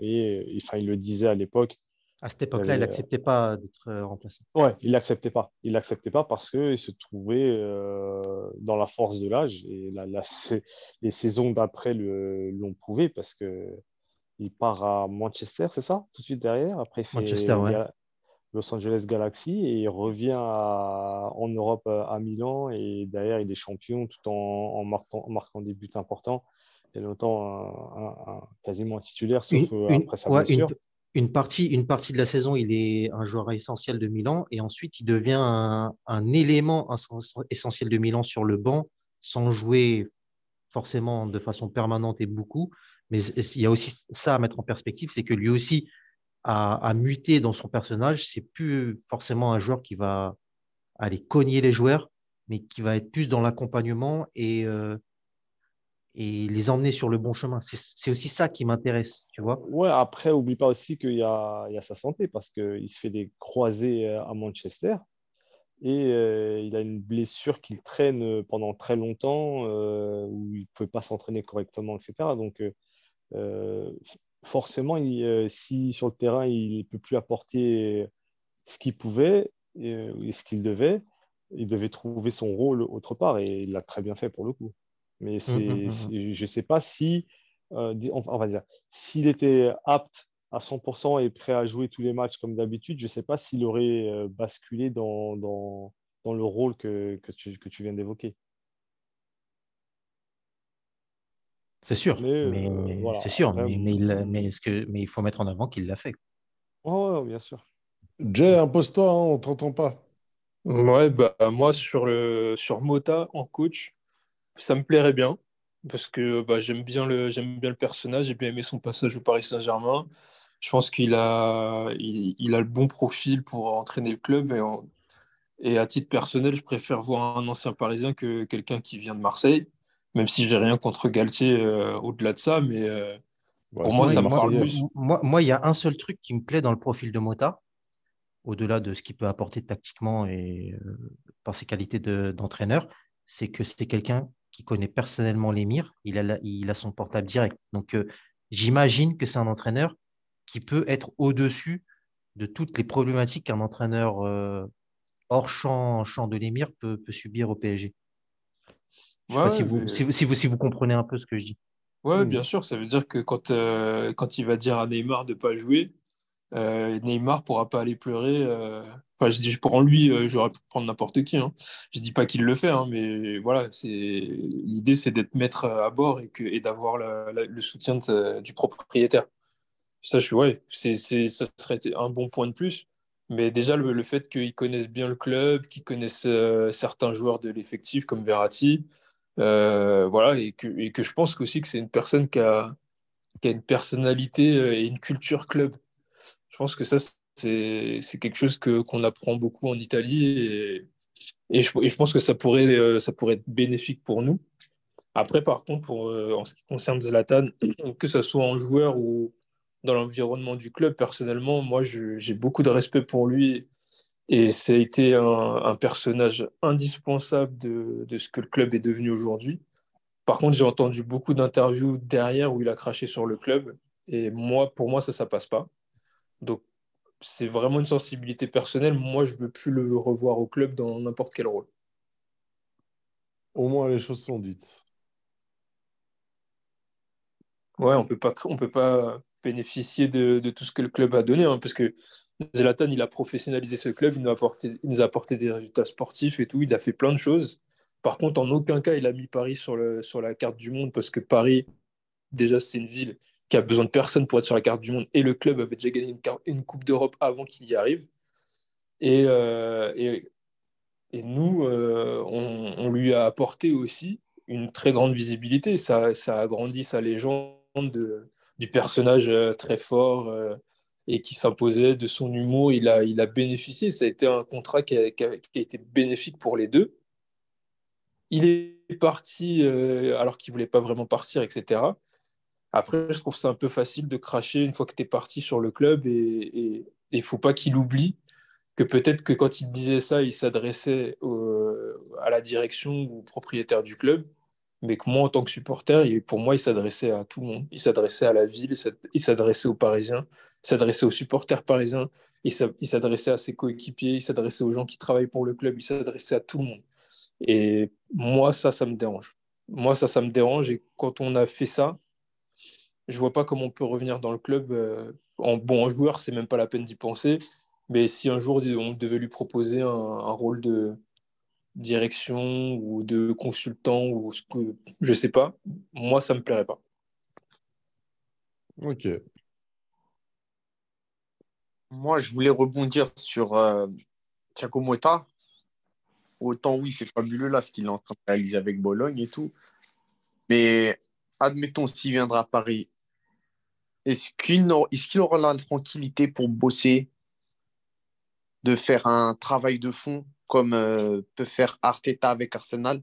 Speaker 3: et, enfin, il le disait à l'époque,
Speaker 2: À cette époque-là, il n'acceptait pas d'être remplacé.
Speaker 3: Ouais, il l'acceptait pas. Il l'acceptait pas parce qu'il se trouvait dans la force de l'âge. Et la, la- c'est- les saisons d'après l'ont prouvé parce que il part à Manchester, c'est ça? Tout de suite derrière. Après, il fait
Speaker 2: Manchester, ouais.
Speaker 3: Los Angeles Galaxy et il revient à- en Europe euh, à Milan. Et derrière, il est champion tout en, en marquant, en marquant des buts importants. Et longtemps, un- un- un- quasiment titulaire, sauf
Speaker 2: Une,
Speaker 3: euh,
Speaker 2: une-
Speaker 3: après sa
Speaker 2: ouais, une-
Speaker 3: blessure.
Speaker 2: une partie, une partie de la saison, il est un joueur essentiel de Milan et ensuite il devient un, un élément essen- essentiel de Milan sur le banc sans jouer forcément de façon permanente et beaucoup. Mais il y a aussi ça à mettre en perspective, c'est que lui aussi a, a muté dans son personnage. C'est plus forcément un joueur qui va aller cogner les joueurs, mais qui va être plus dans l'accompagnement et, euh, les emmener sur le bon chemin. C'est aussi ça qui m'intéresse, tu vois.
Speaker 3: Ouais, après, oublie pas aussi qu'il y y a sa santé parce qu'il se fait des croisés euh, à Manchester et euh, il a une blessure qu'il traîne euh, pendant très longtemps euh, où il ne pouvait pas s'entraîner correctement, etc. Donc, euh, forcément, il, si sur le terrain, il ne peut plus apporter ce qu'il pouvait et, et ce qu'il devait, il devait trouver son rôle autre part et il l'a très bien fait pour le coup. Mais c'est,
Speaker 2: Mhm, mhm.
Speaker 3: c'est- je ne sais pas si, on va dire, s'il était apte à 100% et prêt à jouer tous les matchs comme d'habitude, je ne sais pas s'il aurait euh, basculé dans, dans, dans le rôle que, que, tu, que tu viens d'évoquer.
Speaker 2: C'est sûr,
Speaker 3: Mais, euh, voilà,
Speaker 2: c'est sûr, mais, mais, il, mais, est-ce que, mais il faut mettre en avant qu'il l'a fait.
Speaker 3: Ouais, bien sûr.
Speaker 1: Jay, impose-toi, hein, on t'entend pas.
Speaker 4: Ouais, bah, moi, sur, le, sur Mota en coach, ça me plairait bien. Parce que bah, j'aime bien le, j'aime bien le personnage, j'ai bien aimé son passage au Paris Saint-Germain. Je pense qu'il a, il, il a le bon profil pour entraîner le club. Et, en- et à titre personnel, je préfère voir un ancien Parisien que quelqu'un qui vient de Marseille. Même si j'ai rien contre Galtier euh, au-delà de ça, mais euh,
Speaker 1: Bah,
Speaker 4: Pour moi, ça me parle plus.
Speaker 2: Moi, moi, il y a un seul truc qui me plaît dans le profil de Mota, au-delà de ce qu'il peut apporter tactiquement et euh, par ses qualités de- d'entraîneur, c'est que c'est quelqu'un qui connaît personnellement l'émir. Il a, la- il a son portable direct. Donc, euh, j'imagine que c'est un entraîneur qui peut être au-dessus de toutes les problématiques qu'un entraîneur euh, hors champ, champ de l'émir peut, peut subir au PSG. Je sais pas si vous,
Speaker 4: mais-
Speaker 2: si, vous, si, vous, si vous comprenez un peu ce que je dis.
Speaker 4: Ouais,
Speaker 3: Mm.
Speaker 4: bien sûr, ça veut dire que quand, euh, quand il va dire à Neymar de ne pas jouer, Neymar pourra pas aller pleurer. euh, Enfin, je dis pour lui, euh, j'aurais pu prendre n'importe qui. Hein. Je dis pas qu'il le fait, hein, mais voilà, l'idée, c'est d'être maître à bord et, d'avoir le soutien du propriétaire. Ça, je suis ouais, ça serait un bon point de plus. Mais déjà, le, fait qu'ils connaissent bien le club, qu'ils connaissent euh, certains joueurs de l'effectif comme Verratti, euh, voilà, et que, je pense aussi que c'est une personne qui a, une personnalité euh, et une culture club. Je pense que ça, c'est, quelque chose qu'on apprend beaucoup en Italie et, et, je, pense que ça pourrait, euh, ça pourrait être bénéfique pour nous. Après, par contre, pour, euh, en ce qui concerne Zlatan, <clears throat> que ce soit en joueur ou dans l'environnement du club, personnellement, moi, j'ai beaucoup de respect pour lui et ça a été un, un personnage indispensable de, de ce que le club est devenu aujourd'hui. Par contre, j'ai entendu beaucoup d'interviews derrière où il a craché sur le club. Et moi, pour moi, ça, ça passe pas. Donc, c'est vraiment une sensibilité personnelle. Moi, je veux plus le revoir au club dans n'importe quel rôle.
Speaker 1: Au moins, les choses sont dites.
Speaker 4: Ouais, on peut pas, on peut pas bénéficier de, de, tout ce que le club a donné, hein, parce que Zlatan, il a professionnalisé ce club, il nous, a apporté, il nous a apporté des résultats sportifs et tout, il a fait plein de choses. Par contre, en aucun cas, il a mis Paris sur, le, sur la carte du monde, parce que Paris, déjà, c'est une ville qui a besoin de personne pour être sur la carte du monde, et le club avait déjà gagné une, Coupe d'Europe avant qu'il y arrive. Et, euh, et, nous, euh, on, lui a apporté aussi une très grande visibilité. Ça, ça a grandi sa légende de, du personnage euh, très fort et qui s'imposait, de son humour. Il a, il a bénéficié. Ça a été un contrat qui a, qui a, été bénéfique pour les deux. Il est parti alors qu'il ne voulait pas vraiment partir, etc. Après, je trouve ça un peu facile de cracher une fois que tu es parti sur le club et il faut pas qu'il oublie que peut-être que quand il disait ça, il s'adressait à la direction ou au propriétaire du club, mais que moi, en tant que supporter, pour moi, il s'adressait à tout le monde. Il s'adressait à la ville, il s'adressait aux Parisiens, il s'adressait aux supporters parisiens, il s'adressait à ses coéquipiers, il s'adressait aux gens qui travaillent pour le club, il s'adressait à tout le monde. Et moi, ça, ça me dérange. Moi, ça, ça me dérange. Et quand on a fait ça, je vois pas comment on peut revenir dans le club. Euh, en bon joueur, c'est même pas la peine d'y penser. Mais si un jour on devait lui proposer un, un rôle de direction ou de consultant ou ce que je sais pas, moi ça me plairait pas.
Speaker 1: Ok.
Speaker 5: Moi, je voulais rebondir sur euh, Thiago Motta. Autant oui, c'est fabuleux là ce qu'il est en train de réaliser avec Bologne et tout. Mais admettons s'il viendra à Paris, est-ce qu'il aura la tranquillité pour bosser, de faire un travail de fond comme euh, peut faire Arteta avec Arsenal?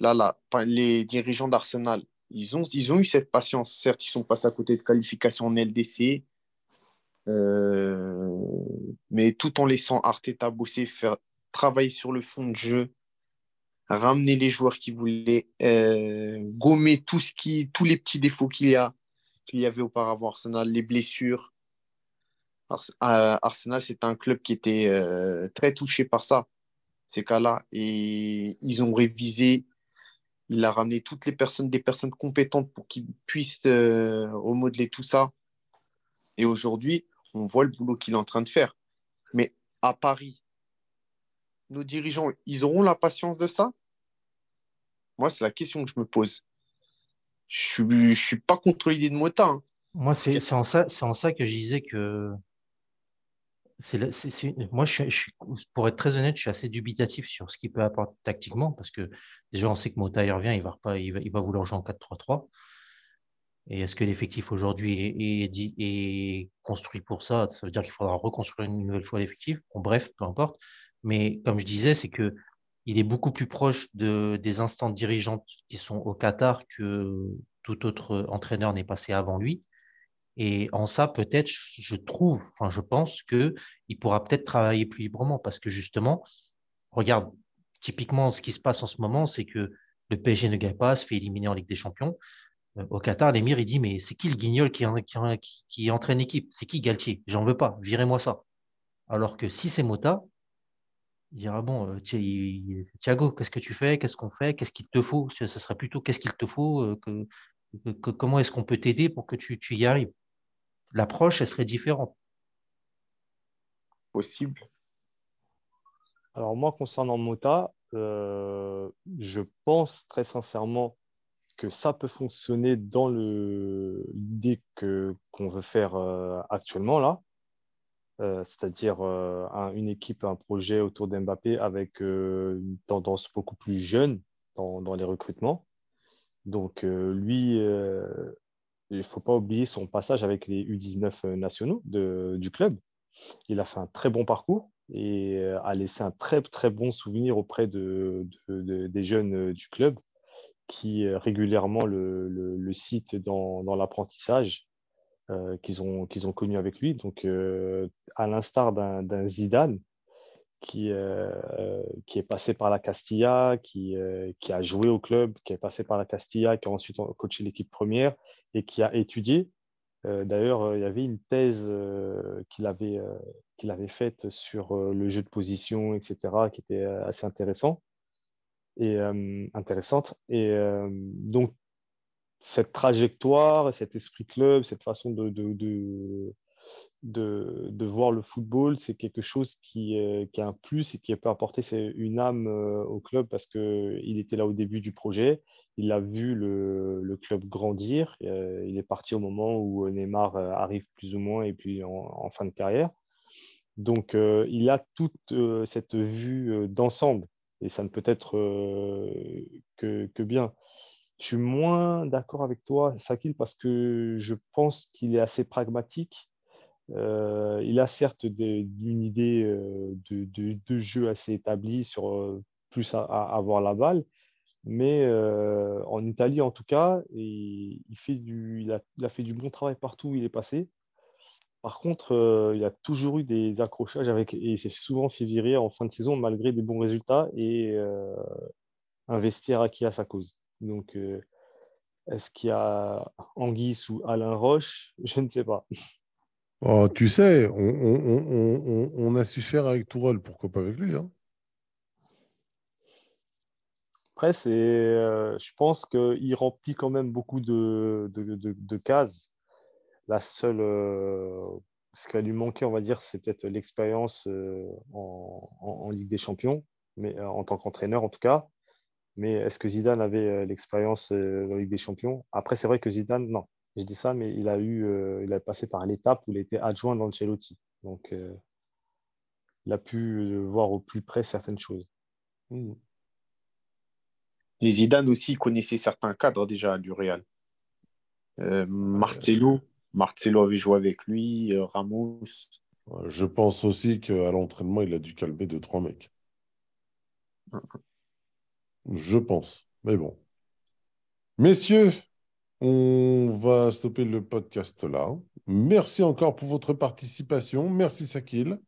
Speaker 5: Là, là, les dirigeants d'Arsenal, ils ont, ils ont eu cette patience. Certes, ils sont passés à côté de qualification en LDC, euh, mais tout en laissant Arteta bosser, faire travailler sur le fond de jeu, ramener les joueurs qui voulaient, euh, gommer tout ce qui, tous les petits défauts qu'il y a, qu'il y avait auparavant Arsenal, les blessures. Arsenal, c'est un club qui était euh, très touché par ça, ces cas-là, et ils ont révisé. Il a ramené toutes les personnes, des personnes compétentes pour qu'ils puissent euh, remodeler tout ça. Et aujourd'hui, on voit le boulot qu'il est en train de faire. Mais à Paris, nos dirigeants, ils auront la patience de ça? Moi, c'est la question que je me pose. Je ne suis, pas contre l'idée de Mota. Hein.
Speaker 2: Moi, c'est en, ça, en ça que je disais que. moi, je, je, pour être très honnête, je suis assez dubitatif sur ce qu'il peut apporter tactiquement parce que déjà, on sait que Mota, il revient, il va, pas, il va, il va vouloir jouer en 4-3-3. Et est-ce que l'effectif aujourd'hui est, est, est, construit pour ça? Ça veut dire qu'il faudra reconstruire une nouvelle fois l'effectif. Bon, bref, peu importe. Mais comme je disais, c'est que il est beaucoup plus proche de, des instances dirigeantes qui sont au Qatar que tout autre entraîneur n'est passé avant lui. Et en ça, peut-être, je trouve, enfin, je pense que il pourra peut-être travailler plus librement parce que justement, regarde, typiquement, ce qui se passe en ce moment, c'est que le PSG ne gagne pas, se fait éliminer en Ligue des Champions. Euh, au Qatar, l'émir, il dit Mais c'est qui le guignol qui entraîne l'équipe? C'est qui Galtier? J'en veux pas, virez-moi ça. Alors que si c'est Mota, il dira bon, euh, Thiago, qu'est-ce que tu fais? Qu'est-ce qu'on fait? Qu'est-ce qu'il te faut? Ce serait plutôt qu'est-ce qu'il te faut euh, que, que, Comment est-ce qu'on peut t'aider pour que tu, tu y arrives? L'approche, elle serait différente.
Speaker 5: Possible.
Speaker 3: Alors moi, concernant Mota, euh, je pense très sincèrement que ça peut fonctionner dans l'idée qu'on veut faire euh, actuellement là. Euh, c'est-à-dire euh, un, une équipe, un projet autour d'Mbappé avec euh, une tendance beaucoup plus jeune dans, les recrutements. Donc, lui, il ne faut pas oublier son passage avec les U19 nationaux de, du club. Il a fait un très bon parcours et a laissé un très, très bon souvenir auprès de, de, de des jeunes du club qui régulièrement le, le, le dans, dans l'apprentissage euh, qu'ils ont, qu'ils ont connu avec lui. Donc, euh, à l'instar d'un Zidane qui, euh, qui est passé par la Castilla, qui, qui a joué au club, qui est passé par la Castilla, qui a ensuite coaché l'équipe première et qui a étudié. D'ailleurs, il y avait une thèse qu'il avait, qu'il avait faite sur le jeu de position, etc., qui était assez intéressant. et intéressante. Et donc, cette trajectoire, cet esprit club, cette façon de, de, de, voir le football, c'est quelque chose qui, qui, a un plus et qui peut apporter une âme au club parce qu'il était là au début du projet. Il a vu le, le club grandir. il est parti au moment où Neymar arrive plus ou moins et puis en, fin de carrière. Donc, il a toute cette vue d'ensemble et ça ne peut être que, que bien. Je suis moins d'accord avec toi, Sakil, parce que je pense qu'il est assez pragmatique. Euh, il a certes une idée euh, de, jeu assez établie sur euh, plus à, avoir la balle, mais en Italie en tout cas, il, fait du, il, a, il, fait du bon travail partout où il est passé. Par contre, il a toujours eu des accrochages avec, et s'est souvent fait virer en fin de saison malgré des bons résultats et un vestiaire acquis à sa cause. Donc, euh, est-ce qu'il y a Anguisse ou Alain Roche? <laughs> Je ne sais pas.
Speaker 1: Oh, tu sais, on, a su faire avec Tourelle, pourquoi pas avec lui hein
Speaker 3: Après, c'est, euh, je pense qu'il remplit quand même beaucoup de, de, cases. La seule, euh, ce qui va lui manquer, on va dire, c'est peut-être l'expérience en, en, Ligue des Champions, mais en tant qu'entraîneur en tout cas. Mais est-ce que Zidane avait euh, l'expérience euh, dans la Ligue des Champions? Après, c'est vrai que Zidane, non, je dis ça, mais il a eu, euh, il a passé par l'étape où il était adjoint d'Ancelotti. Donc, il a pu voir au plus près certaines choses.
Speaker 5: Mmh. Et Zidane aussi connaissait certains cadres déjà du Real. Marcelo, Marcelo avait joué avec lui, Ramos.
Speaker 1: Je pense aussi qu'à l'entraînement, il a dû calmer deux, trois mecs. Mmh. Je pense. Mais bon. Messieurs, on va stopper le podcast là. Merci encore pour votre participation. Merci Sakil.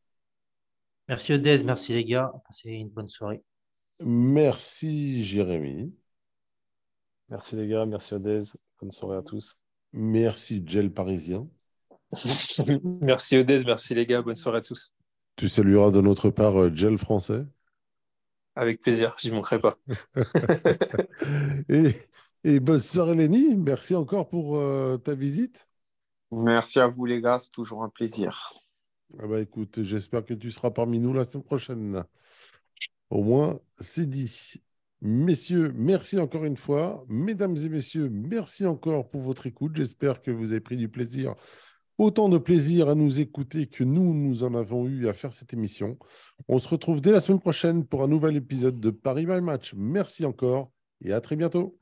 Speaker 2: Merci Odez, merci les gars. Passez une bonne soirée.
Speaker 1: Merci Jérémy.
Speaker 3: Merci les gars, merci Odez. Bonne soirée à tous.
Speaker 1: Merci Gel Parisien. <laughs>
Speaker 4: merci Odez, merci les gars, bonne soirée à tous.
Speaker 1: Tu salueras de notre part euh, Gel français.
Speaker 4: Avec plaisir, j'y manquerai pas. <laughs>
Speaker 1: et, bonne soirée, Lenny. Merci encore pour euh, ta visite.
Speaker 5: Merci à vous, les gars. C'est toujours un plaisir.
Speaker 1: Ah bah, écoute, j'espère que tu seras parmi nous la semaine prochaine. Au moins, c'est dit. Messieurs, merci encore une fois. Mesdames et messieurs, merci encore pour votre écoute. J'espère que vous avez pris du plaisir autant de plaisir à nous écouter que nous, nous en avons eu à faire cette émission. On se retrouve dès la semaine prochaine pour un nouvel épisode de Paris by Match. Merci encore et à très bientôt.